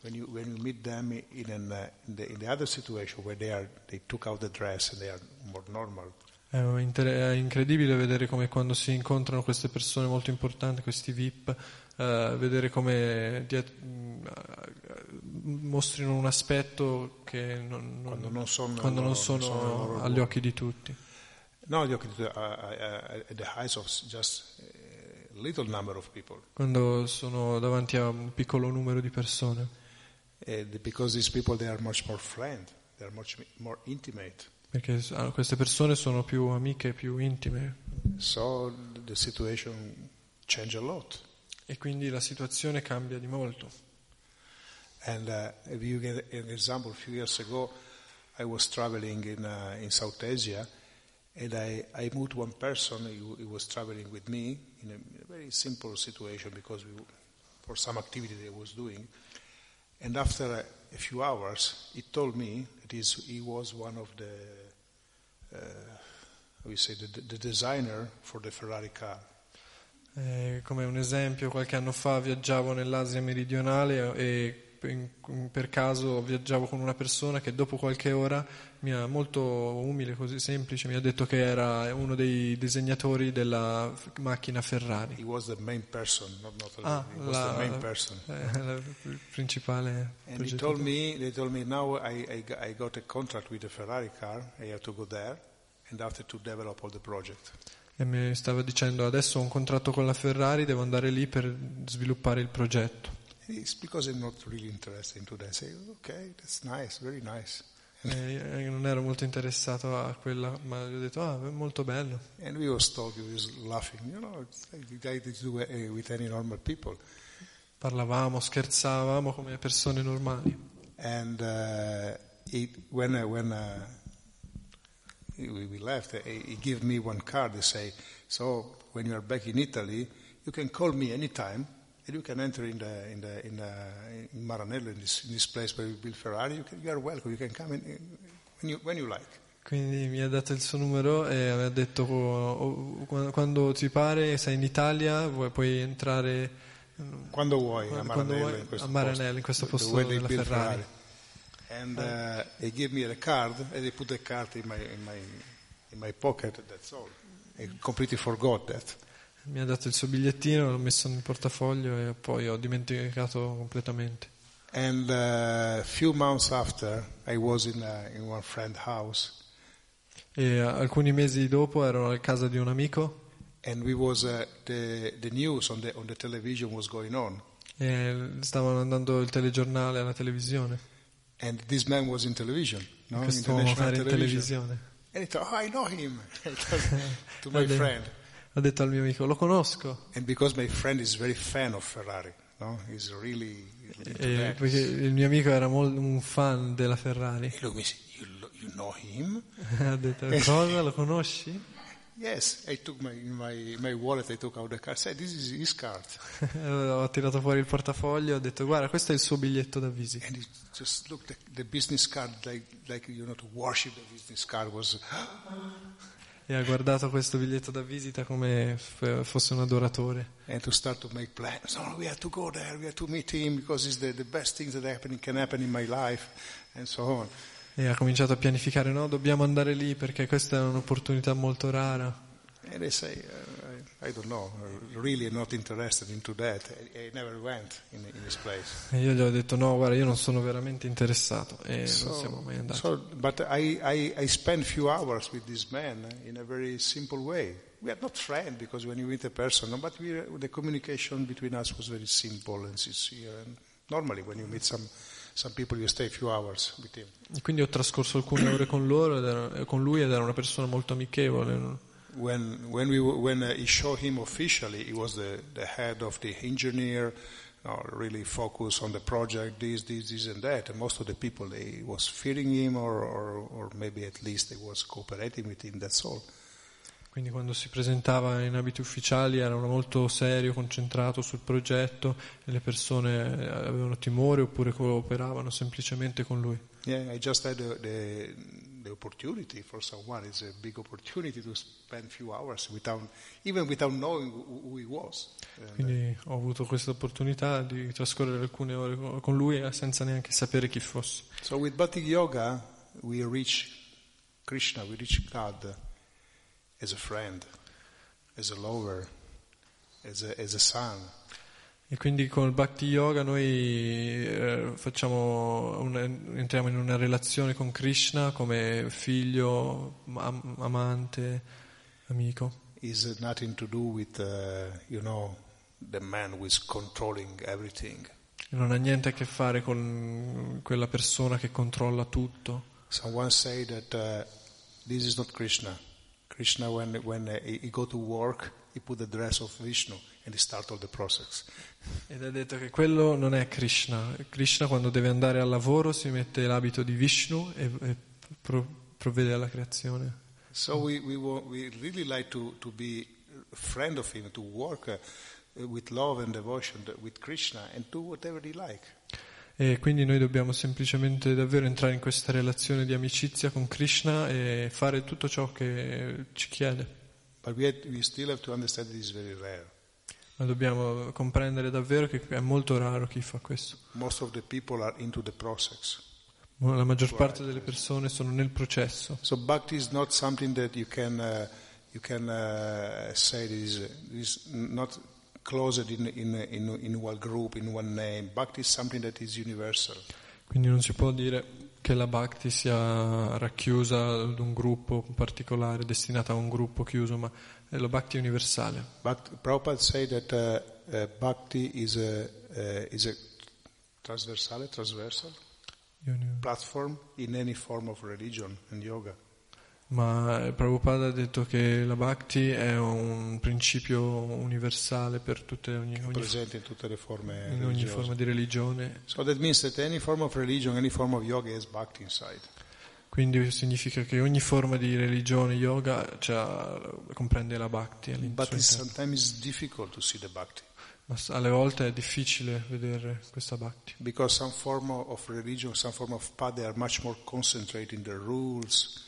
when you when you meet them in an, uh, in, the, in the other situation where they are they took out the dress and they are more normal. È, inter- è incredibile vedere come quando si incontrano queste persone molto importanti, questi VIP, eh, vedere come diet- mh, mostrino un aspetto che non, non- Quando non sono- quando non non sono sono i loro agli occhi di tutti. No, at the eyes of just a little number of people, Quando sono davanti a un piccolo numero di persone, and because these people they are much more friend, they are much more intimate. perché ah, queste persone sono più amiche, più intime So the situation change a lot. E quindi la situazione cambia di molto. And uh, if you get an example, a few years ago, I was traveling in uh, in South Asia, and I, I met one person. He was traveling with me in a, in a very simple situation because we, for some activity I was doing. And after a, a few hours, he told me that he was one of the, uh, we say, the, the designer for the Ferrari car. Eh, come un esempio, qualche anno fa viaggiavo nell'Asia meridionale e in- per caso viaggiavo con una persona che dopo qualche ora, mi ha, molto umile, così semplice, mi ha detto che era uno dei disegnatori della macchina Ferrari. He was the main person, not, not Ah, la- the main person. eh, la- il principale And he told me, they told me now I, I, got- I got a contract with the Ferrari car. I have to go there, and after to develop all the project. E mi stava dicendo adesso ho un contratto con la Ferrari, devo andare lì per sviluppare il progetto. It's because I'm not really interested into that. I say, okay, that's nice, very nice. E non ero molto interessato a quella, ma gli ho detto ah, è molto bello. And we was talking, we was laughing. You know, like the guy that you do uh, with any normal people. Parlavamo, scherzavamo come persone normali. And uh, he, when uh, when uh, we, we left, uh, he he gave me one card. They say, so when you are back in Italy, you can call me anytime, and you can enter in the in the in, uh, in Maranello, in this, in this place where we build Ferrari. You, can, you are welcome. You can come in, when you when you like. Quindi mi ha dato il suo numero e mi ha detto oh, oh, quando- ti pare, sei in Italia, vuoi- puoi entrare Quando vuoi a Maranello, vuoi, in questo a Maranello, in questo posto, posto della build Ferrari. And uh, they gave me the card, and they put the card in my in my in my pocket. That's all. I completely forgot that. Mi ha dato il suo bigliettino, l'ho messo nel portafoglio e poi ho dimenticato completamente. And a few months after, I was in, uh, in one friend's house, E alcuni mesi dopo ero a casa di un amico and we was uh, the the news on the on the television was going on, e stavano andando il telegiornale alla televisione. And this man was in television, no, international era in television. televisione. And he thought, oh, I know him. To my friend, Ha detto al mio amico, lo conosco. and because my friend is very fan of Ferrari, no, he's really E that. perché il mio amico era mol- un fan della Ferrari. At me and said, you, you know him? ha detto, cosa? Lo conosci? Yes, I took my, my, my wallet, I took out the card, said, this is his card. ho tirato fuori il portafoglio e ho detto guarda questo è il suo biglietto da visita. And he just looked at the business card like, like you know, to worship the business card was, E ha guardato questo biglietto da visita come fosse un adoratore. and to start to make plans. No, we have to go there, we have to meet him because it's the, the best things that happen, can happen in my life, and so on. E ha cominciato a pianificare, no, dobbiamo andare lì perché questa è un'opportunità molto rara. And I say, uh, I, I don't know, uh, really not interested into that. I, I never went in, in this place. E io gli ho detto no, guarda, io non sono veramente interessato e non siamo mai andati. so, but I, I, I spent few hours with this man in a very simple way. We are not friends because when you meet a person, but we, the communication between us was very simple and sincere. And normally, when you meet some some people, you stay a few hours with him. E quindi ho trascorso alcune ore con, loro ed era- eh, con lui ed era una persona molto amichevole. When when we when uh, he showed him officially, he was the, the head of the engineer. uh, really focused on the project, this, this, this, and that. And most of the people, they was fearing him, or, or, or maybe at least they was cooperating with him. That's all. Quindi quando si presentava in abiti ufficiali era molto serio, concentrato sul progetto e le persone eh, avevano timore oppure cooperavano semplicemente con lui. Yeah, I just had the, the, the opportunity for someone. It's a big opportunity to spend a few hours without, even without knowing who, he was. And, uh, Quindi ho avuto questa opportunità di trascorrere alcune ore co- con lui eh, senza neanche sapere chi fosse. so with Bhakti Yoga, we reach Krishna, we reach God as a friend, as a lover, as a, as a son. E quindi con il Bhakti Yoga noi eh, facciamo una- entriamo in una relazione con Krishna come figlio, am- amante, amico. Is nothing to do with, uh, you know, the man who is controlling everything. Non ha niente a che fare con quella persona che controlla tutto. Someone say that uh, this is not Krishna. Krishna, when, when uh, he, he go to work, he put the dress of Vishnu and he start all the process. Ed è detto che quello non è Krishna. Krishna quando deve andare al lavoro si mette l'abito di Vishnu e, e pro- provvede alla creazione. So we, we, we really like to, to be a friend of him, to work uh, with love and devotion with Krishna and do whatever he like. E quindi noi dobbiamo semplicemente davvero entrare in questa relazione di amicizia con Krishna e fare tutto ciò che ci chiede. We, we. Ma dobbiamo comprendere davvero che è molto raro chi fa questo. Most of the people are into the process. La maggior parte delle persone sono nel processo. So bhakti is not something that you can uh, you can uh, say is is not closed in, in in in one group in one name. Bhakti is something that is universal. Quindi non si può dire che la Bhakti sia racchiusa ad un gruppo particolare, destinata a un gruppo chiuso, ma è la Bhakti universale. Bhakti, Prabhupada say that uh, uh, bhakti is a uh, is a transversale transversal platform in any form of religion and yoga. Ma Prabhupada ha detto che la Bhakti è un principio universale per tutte, ogni, ogni- presente in tutte le forme in ogni forma di religione. So that means that any form of religion, any form of yoga has bhakti inside. Quindi significa che ogni forma di religione, yoga, cioè, comprende la Bhakti all'interno. it's, sometimes it's difficult to see the bhakti. Ma alle volte è difficile vedere questa Bhakti. Because some form of religion, some form of path, they are much more concentrated in the rules.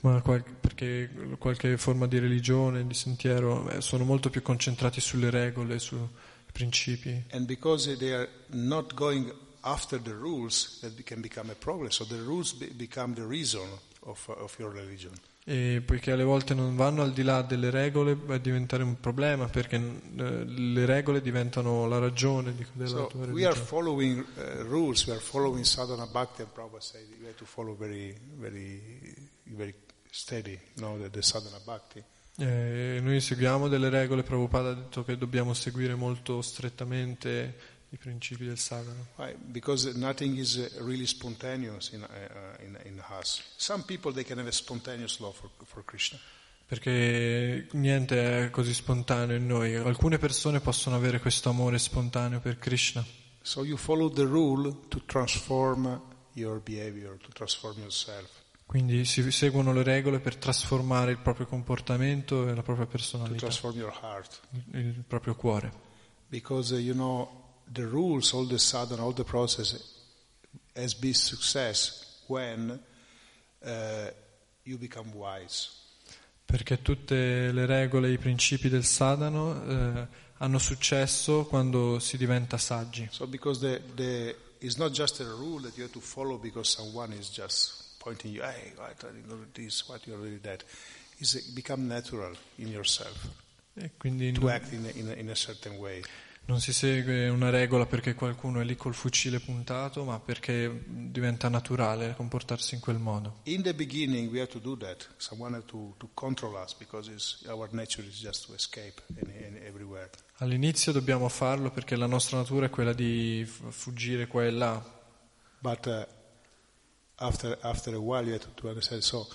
Ma qual- perché qualche forma di religione, di sentiero, eh, sono molto più concentrati sulle regole, sui principi. And because they are not going after the rules, that can become a problem. So the rules be- become the reason of, of your religion. E poiché alle volte non vanno al di là delle regole, va a diventare un problema perché eh, le regole diventano la ragione di, della So tua we are religione. following uh, rules, we are following sadhana bhakti, and Prabhupada said you have to follow very, very, very steady, know, the, the sadhana bhakti. Eh, noi seguiamo delle regole, Prabhupada ha detto che dobbiamo seguire molto strettamente i principi del sadhana. Why? Because nothing is uh, really spontaneous in, uh, uh, in, in us. Some people, they can have a spontaneous love for, for Krishna. Perché niente è così spontaneo in noi. Alcune persone possono avere questo amore spontaneo per Krishna. So you follow the rule to transform your behavior, to transform yourself. Quindi si seguono le regole per trasformare il proprio comportamento e la propria to personalità, transform your heart. il il proprio cuore. Because, uh, you know, the rules, all the sadhana, all the process has been success when uh, you become wise. Perché tutte le regole e i principi del sadhana eh, hanno successo quando si diventa saggi. So because the, the, it's not just a rule that you have to follow because someone is just pointing you, hey, what are you doing this, what you're doing that. It's become natural in yourself E quindi to non, act in a, in a, in a certain way. Non si segue una regola perché qualcuno è lì col fucile puntato, ma perché diventa naturale comportarsi in quel modo. In the beginning, we have to do that. Someone has to, to control us because our nature is just to escape any, any, everywhere. All'inizio dobbiamo farlo perché la nostra natura è quella di fuggire qua e là, But uh, after, after a while, you have to, to understand so,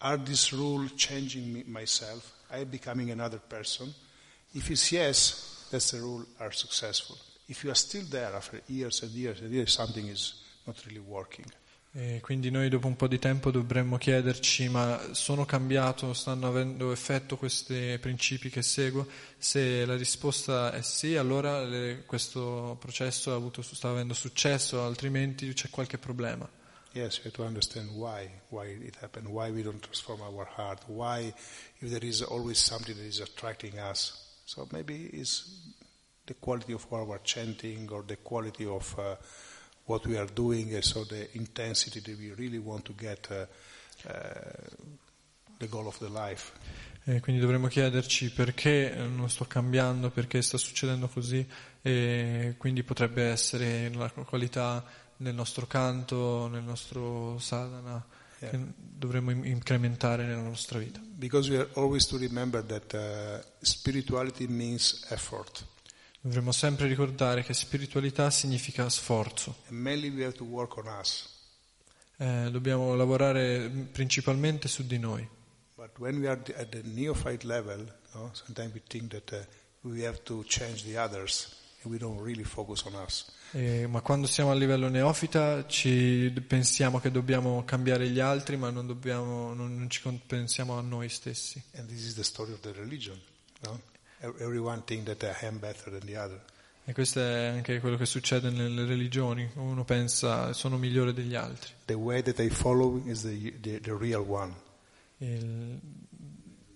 are these rules changing me, myself? I becoming another person? If it's yes, that's the rule are successful. If you are still there after years and years and years, something is not really working. E quindi noi dopo un po' di tempo dovremmo chiederci ma sono cambiato, stanno avendo effetto questi principi che seguo? Se la risposta è sì, allora le- questo processo ha avuto, sta avendo successo, altrimenti c'è qualche problema. Yes, we have to understand why, why it happened, why we don't transform our heart, why if there is always something that is attracting us. So maybe it's the quality of our chanting or the quality of uh, what we are doing, so the intensity that we really want to get uh, uh, the goal of the life. E quindi dovremmo chiederci perché non sto cambiando, perché sta succedendo così e quindi potrebbe essere la qualità nel nostro canto, nel nostro sadhana, Yeah. che dovremmo in- incrementare nella nostra vita. Because we are always to remember that uh, spirituality means effort. Dovremmo sempre ricordare che spiritualità significa sforzo. And mainly we have to work on us. Eh, dobbiamo lavorare principalmente su di noi. But when we are the- at the neophyte level, no, sometimes we think that uh, we have to change the others and we don't really focus on us. Eh, ma quando siamo a livello neofita ci pensiamo che dobbiamo cambiare gli altri, ma non, dobbiamo, non, non ci pensiamo a noi stessi. Religion. No? E questo è anche quello che succede nelle religioni. Uno pensa sono migliore degli altri. The way that I follow is the, the, the real one. Il,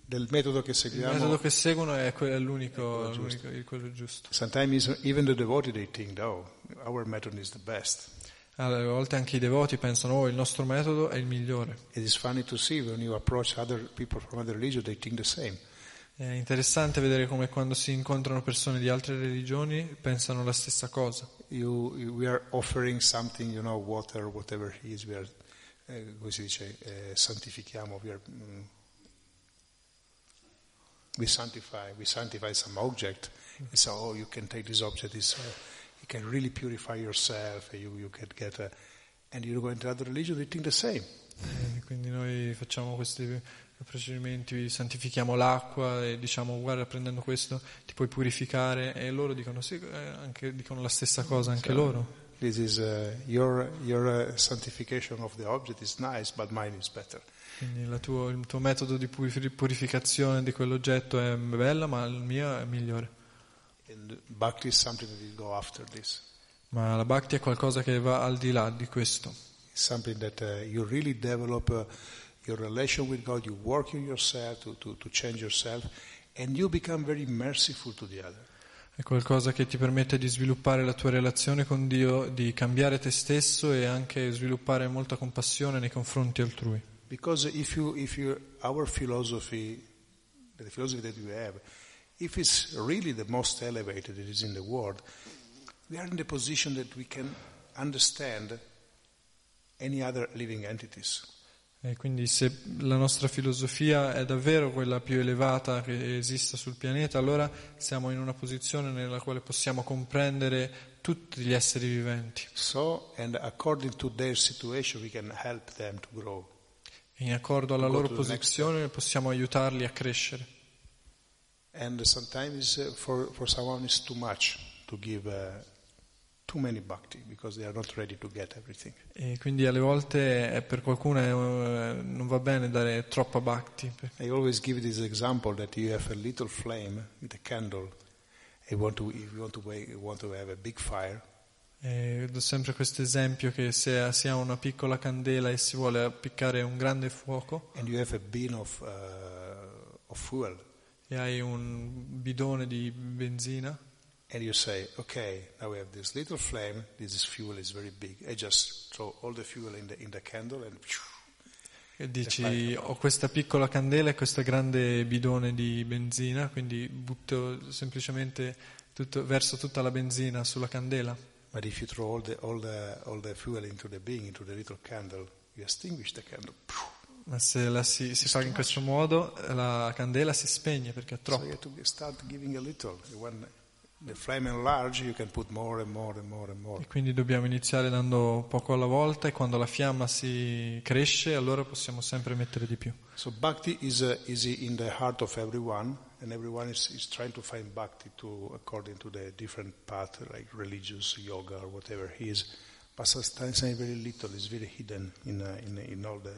Del metodo che il seguiamo, metodo che seguono è, que- è l'unico, quello l'unico- il- quello giusto. sometimes even the devotee they think, oh, our method is the best. Allora, a volte anche i devoti pensano oh, il nostro metodo è il migliore. It is funny to see when you approach other people from other religions, they think the same. È interessante vedere come quando si incontrano persone di altre religioni pensano la stessa cosa. You, you- we are offering something, you know, water, whatever it is, we are, eh, come si dice, eh, santifichiamo, we are, mm, we sanctify, we sanctify some object, and so, oh, you can take this object, this, uh, you can really purify yourself, and you, you can get a, and you go into other religion, they think the same. E quindi noi facciamo questi procedimenti, santifichiamo l'acqua e diciamo guarda prendendo questo ti puoi purificare e loro dicono sì, eh, anche, dicono la stessa cosa anche loro. This is, uh, your, your uh, sanctification of the object is nice, but mine is better. Quindi tuo- il tuo metodo di puri- purificazione di quell'oggetto è bella ma il mio è migliore. And bhakti is something that will go after this. Ma la bhakti è qualcosa che va al di là di questo. That uh, you really develop uh, your relation with God, you work on yourself to, to, to change yourself, and you become very merciful to the other. È qualcosa che ti permette di sviluppare la tua relazione con Dio, di cambiare te stesso e anche sviluppare molta compassione nei confronti altrui. Because if you, if you, our philosophy, the philosophy that we have, if it's really the most elevated it is in the world, we are in the position that we can understand any other living entities. E quindi se la nostra filosofia è davvero quella più elevata che esista sul pianeta, allora siamo in una posizione nella quale possiamo comprendere tutti gli esseri viventi. So, and according to their situation, we can help them to grow. E in accordo alla loro posizione possiamo aiutarli a crescere. And sometimes uh, for, for someone it's too much to give uh, too many bhakti because they are not ready to get everything. E quindi alle volte per qualcuno eh, non va bene dare troppa bhakti. I always give this example that you have a little flame with a candle. And you want to, if you want to, you want to have a big fire, E do sempre questo esempio che se si ha una piccola candela e si vuole appiccare un grande fuoco and you have a bin of, uh, of fuel, e hai un bidone di benzina and you say, okay, now we have this little flame, this is fuel is very big. I just throw all the fuel in the, in the candle and e dici ho questa piccola candela e questo grande bidone di benzina, quindi butto semplicemente tutto, verso tutta la benzina sulla candela. But if you throw all the, all the, all the fuel into the bin, into the little candle, you extinguish the candle. Ma se la si, si fa in questo modo la candela si spegne perché è So troppo. have put more and more and more and more. E quindi dobbiamo iniziare dando poco alla volta e quando la fiamma si cresce allora possiamo sempre mettere di più. So bhakti is, uh, is in the heart of everyone, and everyone is, is trying to find bhakti to according to the different path, like religious, yoga, or whatever he is. But sometimes very little, it's very hidden in, uh, in, in all the.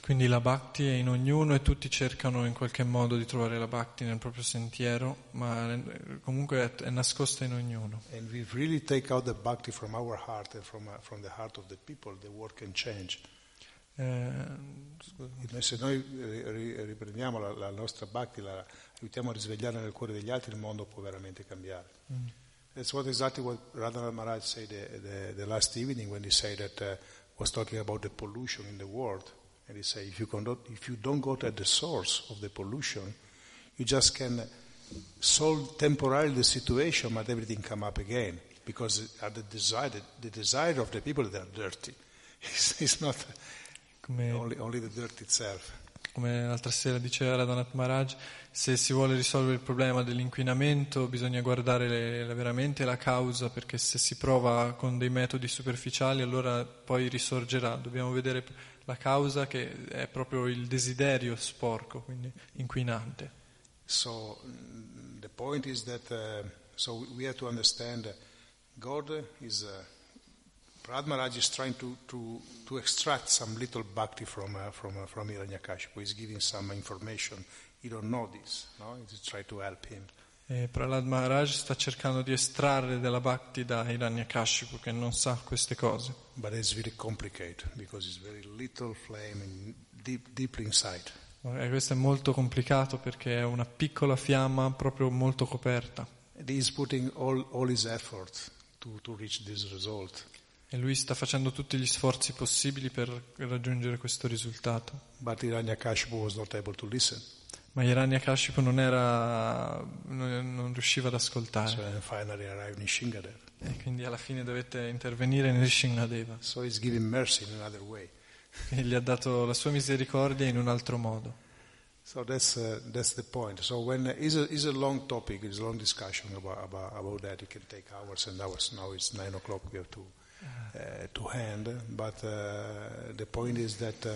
Quindi la bhakti è in ognuno e tutti cercano in qualche modo di trovare la bhakti nel proprio sentiero, ma comunque è, nascosta in ognuno. And if we really take out the bhakti from our heart and from, uh, from the heart of the people, the world can change. Eh, Se noi ri- riprendiamo la, la nostra bhakti, la aiutiamo a risvegliare nel cuore degli altri, il mondo può veramente cambiare. That's what exactly what Radhanath Maharaj said the, the, the last evening when he said that uh, was talking about the pollution in the world. And he said, if you, cannot, if you don't go to the source of the pollution, you just can solve temporarily the situation, but everything come up again because at the desire, the desire of the people that are dirty. It's, it's not only, only the dirt itself. Come l'altra sera diceva Radhanath Maharaj, se si vuole risolvere il problema dell'inquinamento bisogna guardare le- veramente la causa, perché se si prova con dei metodi superficiali allora poi risorgerà. Dobbiamo vedere la causa che è proprio il desiderio sporco, quindi inquinante. So the point is that uh, so we have to understand God is uh, Prahlad Maharaj is trying to, to, to extract some little bhakti from uh, from uh, from Hiranyakashipu. He's giving some information. You don't know this, no? He's trying to help him. E Prahlad Maharaj sta cercando di estrarre della bhakti da Hiranyakashipu che non sa queste cose. But it's very complicated because it's very little flame and deep deeply inside. E questo è molto complicato perché è una piccola fiamma proprio molto coperta. And he's putting all, all his effort to, to reach this result. E lui sta facendo tutti gli sforzi possibili per raggiungere questo risultato. Ma Hiranyakashipu non, era, non, non riusciva ad ascoltare e quindi alla fine dovette intervenire So in way. e gli ha dato la sua misericordia in un altro modo. So that's uh, that's the point. So when uh, is a is a long topic, it's a long discussion about, about about that. It can take hours and hours. Now it's nine o'clock. We have to uh, to hand. But uh, the point is that uh,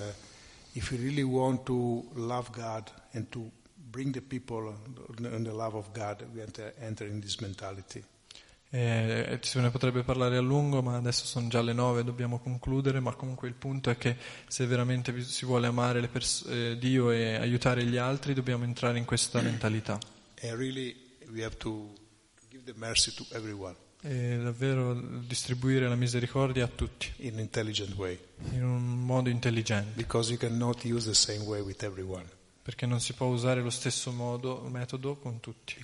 if you really want to love God and to bring the people in the love of God, we have to enter in this mentality. E se ne potrebbe parlare a lungo, ma adesso sono già le nove, dobbiamo concludere, ma comunque il punto è che se veramente si vuole amare le pers- eh, Dio e aiutare gli altri, dobbiamo entrare in questa mentalità. And really, we have to give the mercy to everyone E davvero distribuire la misericordia a tutti, in an intelligent way, in un modo intelligente, because you cannot use the same way with everyone. perché non si può usare lo stesso modo, metodo con tutti,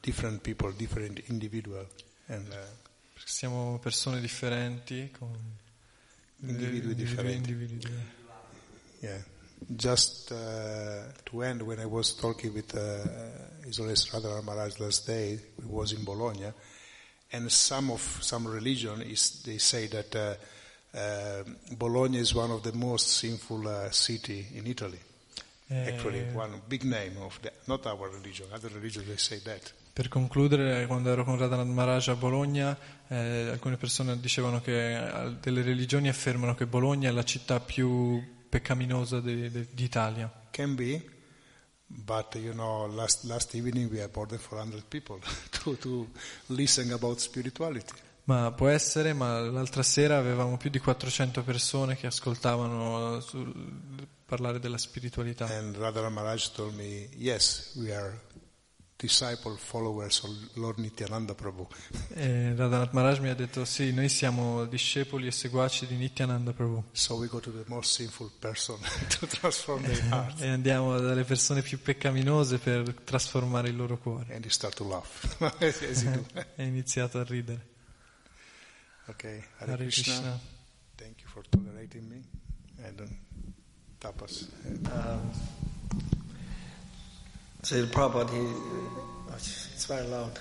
different people, different and uh, perché siamo persone differenti, con Individui individui- differenti. individui. yeah. Just uh, to end, when I was talking with uh, His Holiness Radha Maharaj last day, we was in Bologna, and some of some religion is they say that uh, uh, Bologna is one of the most sinful uh, city in Italy. Eh, Actually, one big name of the, not our religion. Other religions they say that. Per concludere, quando ero con Radhanath Maharaj a Bologna, eh, alcune persone dicevano che eh, delle religioni affermano che Bologna è la città più peccaminosa d'Italia. Can be, But you know, last last evening we more than 400 people to, to listen about spirituality. Ma può essere, ma l'altra sera avevamo più di 400 persone che ascoltavano parlare della spiritualità. And Radha Maharaj told me, yes, we are disciple followers of Lord Nityananda Prabhu. E Radhanath Maharaj mi ha detto sì, noi siamo discepoli e seguaci di Nityananda Prabhu So we go to the more sinful person to transform their heart. e andiamo dalle persone più peccaminose per trasformare il loro cuore. And you start to laugh. E ha iniziato a ridere. Okay, Hare, Hare Krishna. Krishna. Thank you for tolerating me. And um, tapas. Um, Srila Prabhupada, he, oh, it's very loud.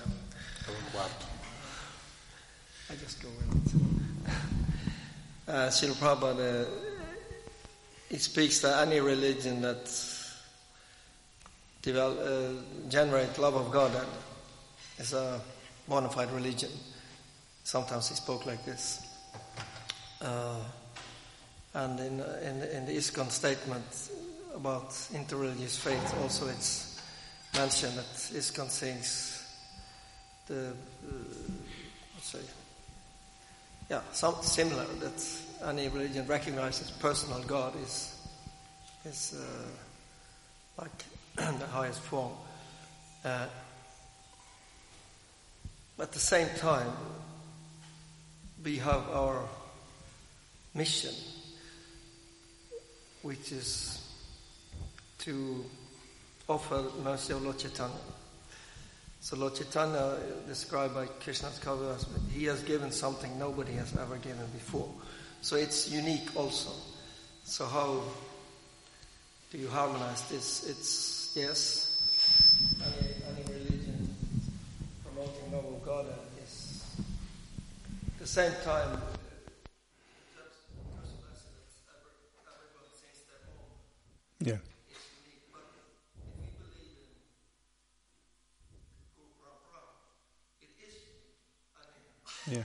I just go in. Uh, Srila Prabhupada, uh, he speaks that any religion that develop, uh, generate love of God uh, is a bona fide religion. Sometimes he spoke like this. Uh, and in, uh, in, in the ISKCON statement about interreligious faith, also it's mentioned that ISKCON thinks the, uh, let's say, yeah, something similar that any religion recognizes personal God is, is uh, like the highest form. Uh, at the same time, we have our mission, which is to offer mercy of Lord Chaitanya. So Lord Chaitanya, uh, described by Krishna's Kaviraj, he has given something nobody has ever given before. So it's unique also. So how do you harmonize this? It's yes, any, any religion promoting love of God is at the same time uh, Yeah. Yeah.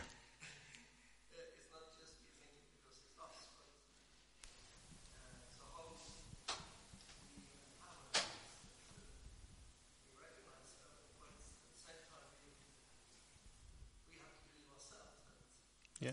Yeah.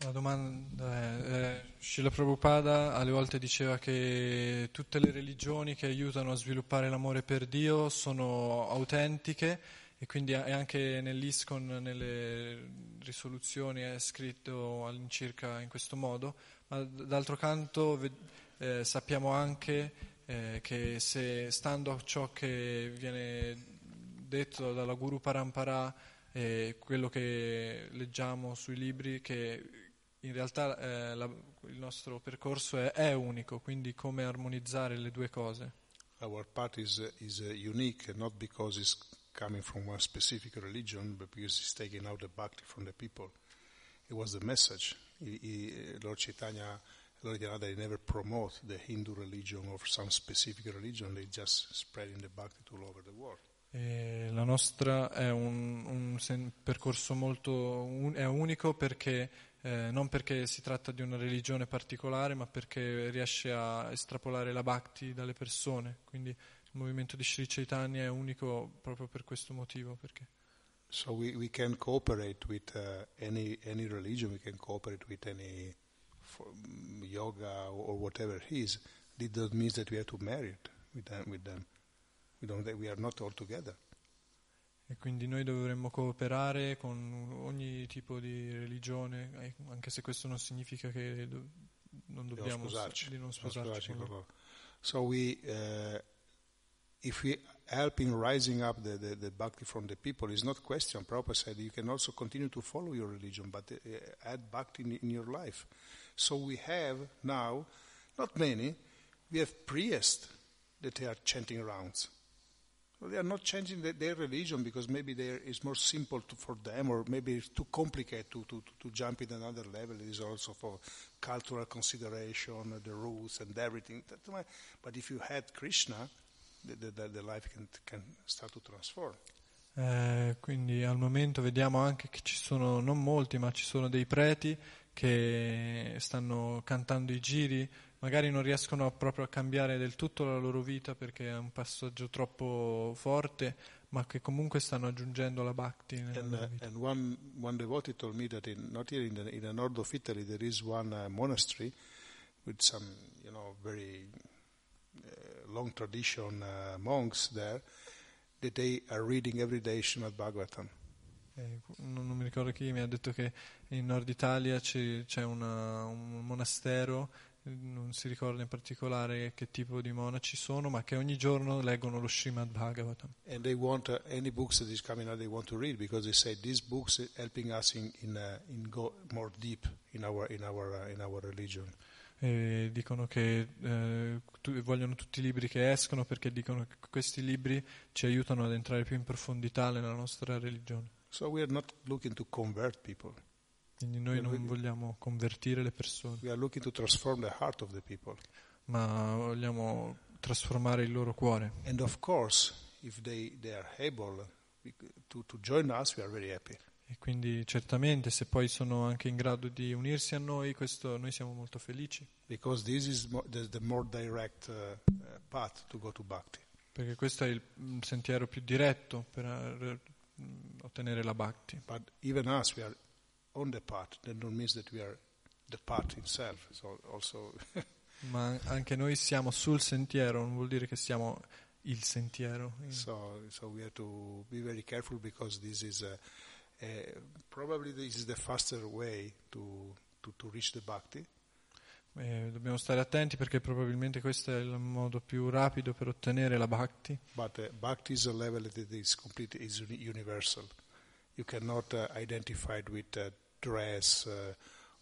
La domanda è, eh, Srila Prabhupada alle volte diceva che tutte le religioni che aiutano a sviluppare l'amore per Dio sono autentiche e quindi anche nell'ISCON, nelle risoluzioni è scritto all'incirca in questo modo, ma d'altro canto eh, sappiamo anche eh, che se stando a ciò che viene detto dalla Guru Parampara e quello che leggiamo sui libri, che in realtà eh, la- il nostro percorso è, è unico, quindi come armonizzare le due cose. Our path is, is unique, not because it's coming from one specific religion, but because it's taking out the bhakti from the people. It was the message. He, he, Lord Chaitanya, Lord Nityananda, they never promote the Hindu religion or some specific religion. They just spreading the bhakti all over the world. La nostra è un, un percorso molto un- unico perché eh, non perché si tratta di una religione particolare, ma perché riesce a estrapolare la bhakti dalle persone. Quindi il movimento di Sri Chaitanya è unico proprio per questo motivo. Perché So we, we can cooperate with uh, any any religion. We can cooperate with any yoga or, whatever it is. It doesn't mean that we have to marry it with them. With them. We don't. We are not all together. E quindi noi dovremmo cooperare con ogni tipo di religione, eh, anche se questo non significa che do- non non dobbiamo sposarci. di non Non sposarci sposarci loro. loro. So we, uh, if we help in rising up the, the, the bhakti from the people, it's not question. Prabhupada said you can also continue to follow your religion, but uh, add bhakti in, in your life. So we have now, not many, we have priests that they are chanting rounds. Well, they are not changing the, their religion because maybe is more simple to, for them, or maybe it's too complicated to, to, to jump in another level. It is also for cultural consideration, the rules and everything. But if you had Krishna, the, the, the, life can, can start to transform. Eh, quindi al momento vediamo anche che ci sono, non molti, ma ci sono dei preti che stanno cantando i giri magari non riescono proprio a cambiare del tutto la loro vita perché è un passaggio troppo forte, ma che comunque stanno aggiungendo la bhakti nella And, uh, vita. and one, one devotee told me that in, not here in the, in the north of Italy there is one uh, monastery with some, you know, very long tradition uh, monks there that they are reading every day Srimad Bhagavatam. Eh, non, non mi ricordo chi mi ha detto che in Nord Italia c'è, c'è una- un monastero, non si ricorda in particolare che tipo di monaci sono, ma che ogni giorno leggono lo Srimad Bhagavatam. And they want uh, any books that is coming out they want to read because they say these books helping us in, in, uh, in go more deep in our, in our, uh, in our religion. E dicono che eh, tu- vogliono tutti i libri che escono perché dicono che questi libri ci aiutano ad entrare più in profondità nella nostra religione. So we are not looking to convert people. Quindi noi non vogliamo convertire le persone, We are looking to transform the heart of the people. ma vogliamo trasformare il loro cuore. And of course, if they, they are able to, to join us, we are very happy. E quindi certamente se poi sono anche in grado di unirsi a noi, questo, noi siamo molto felici, Because this is the, more direct uh, uh, path to go to Bhakti. perché questo è il sentiero più diretto per mm, ottenere la bhakti. But even us, we are on the path. That don't mean that we are the path itself. So also, Ma anche noi siamo sul sentiero, non vuol dire che siamo il sentiero. so, so we have to be very careful because this is a, probably this is the faster way to, to, to reach the Bhakti. Eh, dobbiamo stare attenti perché probabilmente questo è il modo più rapido per ottenere la bhakti, But uh, Bhakti is a level that is completely is uni- universal. You cannot uh, identify it with uh, dress uh,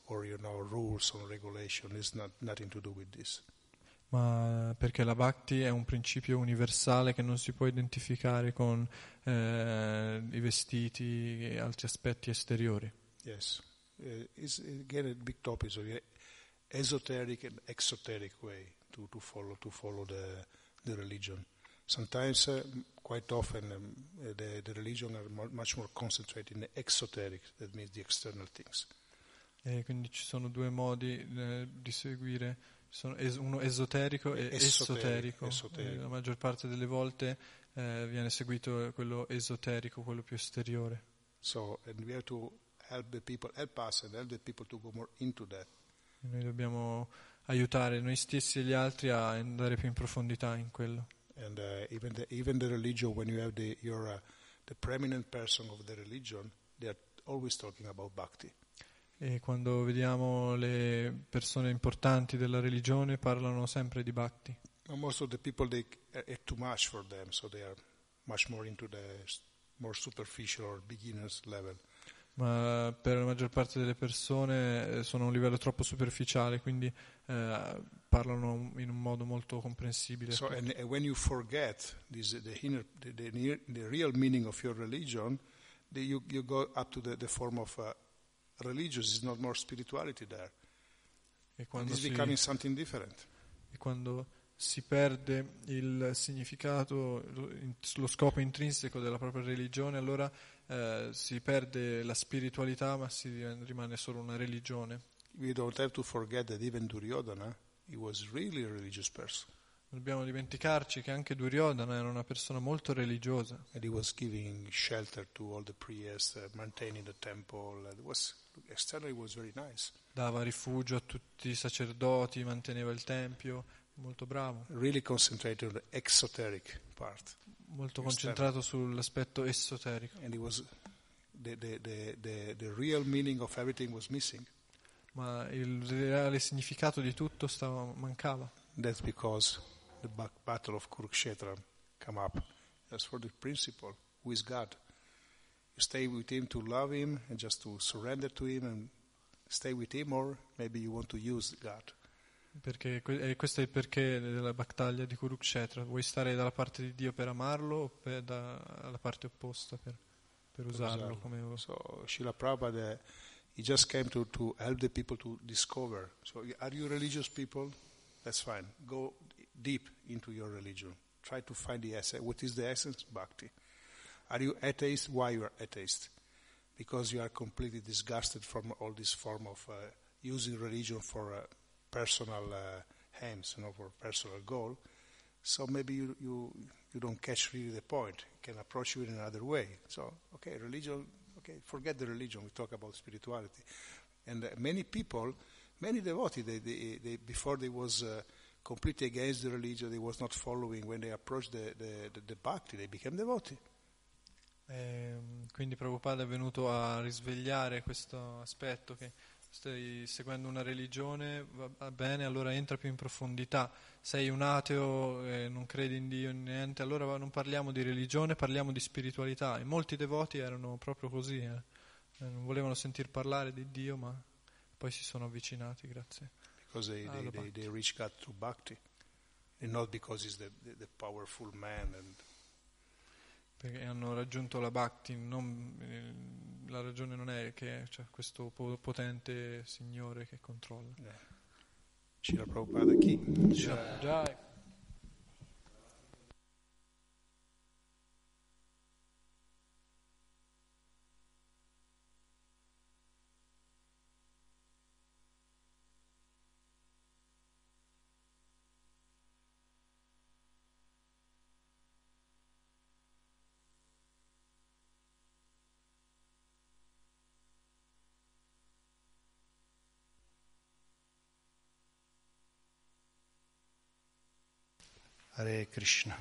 or you know rules or regulation. It's not nothing to do with this. Ma perché la bhakti è un principio universale che non si può identificare con eh, i vestiti e altri aspetti esteriori. Yes, uh, it's again a big topic. So esoteric and exoteric way to, to follow to follow the the religion. Sometimes, uh, quite often, um, the the religion are much more concentrated in the exoteric. That means the external things. E quindi ci sono due modi eh, di seguire, sono es- uno esoterico e Esoterico, esoterico. esoterico. La maggior parte delle volte eh, viene seguito quello esoterico, quello più esteriore. So, and we have to help the people, help us, and help the people to go more into that. E noi dobbiamo aiutare noi stessi e gli altri a andare più in profondità in quello. And uh, even the even the religion, when you have the your uh, the preeminent person of the religion, they are always talking about bhakti. E quando vediamo le persone importanti della religione parlano sempre di bhakti. Most of the people, they uh, it's too much for them, so they are much more into the more superficial or beginners level. Ma per la maggior parte delle persone eh, sono a un livello troppo superficiale, quindi eh, parlano in un modo molto comprensibile. So, and, and when you forget this, the, inner, the, the, the real meaning of your religion, the, you, you go up to the, the form of uh, religious. It's not more spirituality there. E And quando, si, becoming something different. e quando si perde il significato, lo lo scopo intrinseco della propria religione, allora eh, si perde la spiritualità, ma si rimane solo una religione. We don't have to forget that even Duryodhana, he was really a religious person. Dobbiamo dimenticarci che anche Duryodhana era una persona molto religiosa. And he was giving shelter to all the priests, uh, maintaining the temple. It was, externally, was very nice. dava rifugio a tutti i sacerdoti, manteneva il tempio, molto bravo, Really concentrated on the exoteric part. molto concentrato sull'aspetto esoterico, And it was, the, the, the, the, the real meaning of everything was missing. ma il reale significato di tutto stava, mancava. That's because the battle of Kurukshetra come up. That's for the principle. Who is God? You stay with Him to love Him and just to surrender to Him and stay with Him, or maybe you want to use God. Perché, e eh, questo è il perché della battaglia di Kurukshetra. Vuoi stare dalla parte di Dio per amarlo o per, dalla parte opposta per, per usarlo come So Srila Prabhupada, he just came to, to help the people to discover. So are you religious people? That's fine. Go deep into your religion. Try to find the essence. What is the essence? Bhakti. Are you atheist? Why you are atheist? Because you are completely disgusted from all this form of uh, using religion for uh, personal uh, aims, you know, for personal goal. So maybe you, you, you don't catch really the point. You can approach you in another way. So, okay, religion, okay, forget the religion, we talk about spirituality. And uh, many people, many devotees, they, they, they, before they was uh, completely against the religion, they was not following, when they approached the, the, the, the bhakti, they became devotee. Ehm, quindi Prabhupada è venuto a risvegliare questo aspetto che stai seguendo una religione, va bene, allora entra più in profondità. Sei un ateo e non credi in Dio, in niente, allora non parliamo di religione, parliamo di spiritualità. E molti devoti erano proprio così, eh. Eh, non volevano sentir parlare di Dio, ma poi si sono avvicinati, grazie. Because they, they, the they, they reach God through bhakti, and not because he's the, the, the powerful man. And Perché hanno raggiunto la Bhakti, non- eh, la ragione non è che c'è questo po- potente Signore che controlla. yeah. Srila Prabhupada ki. Jai. Hare Krishna.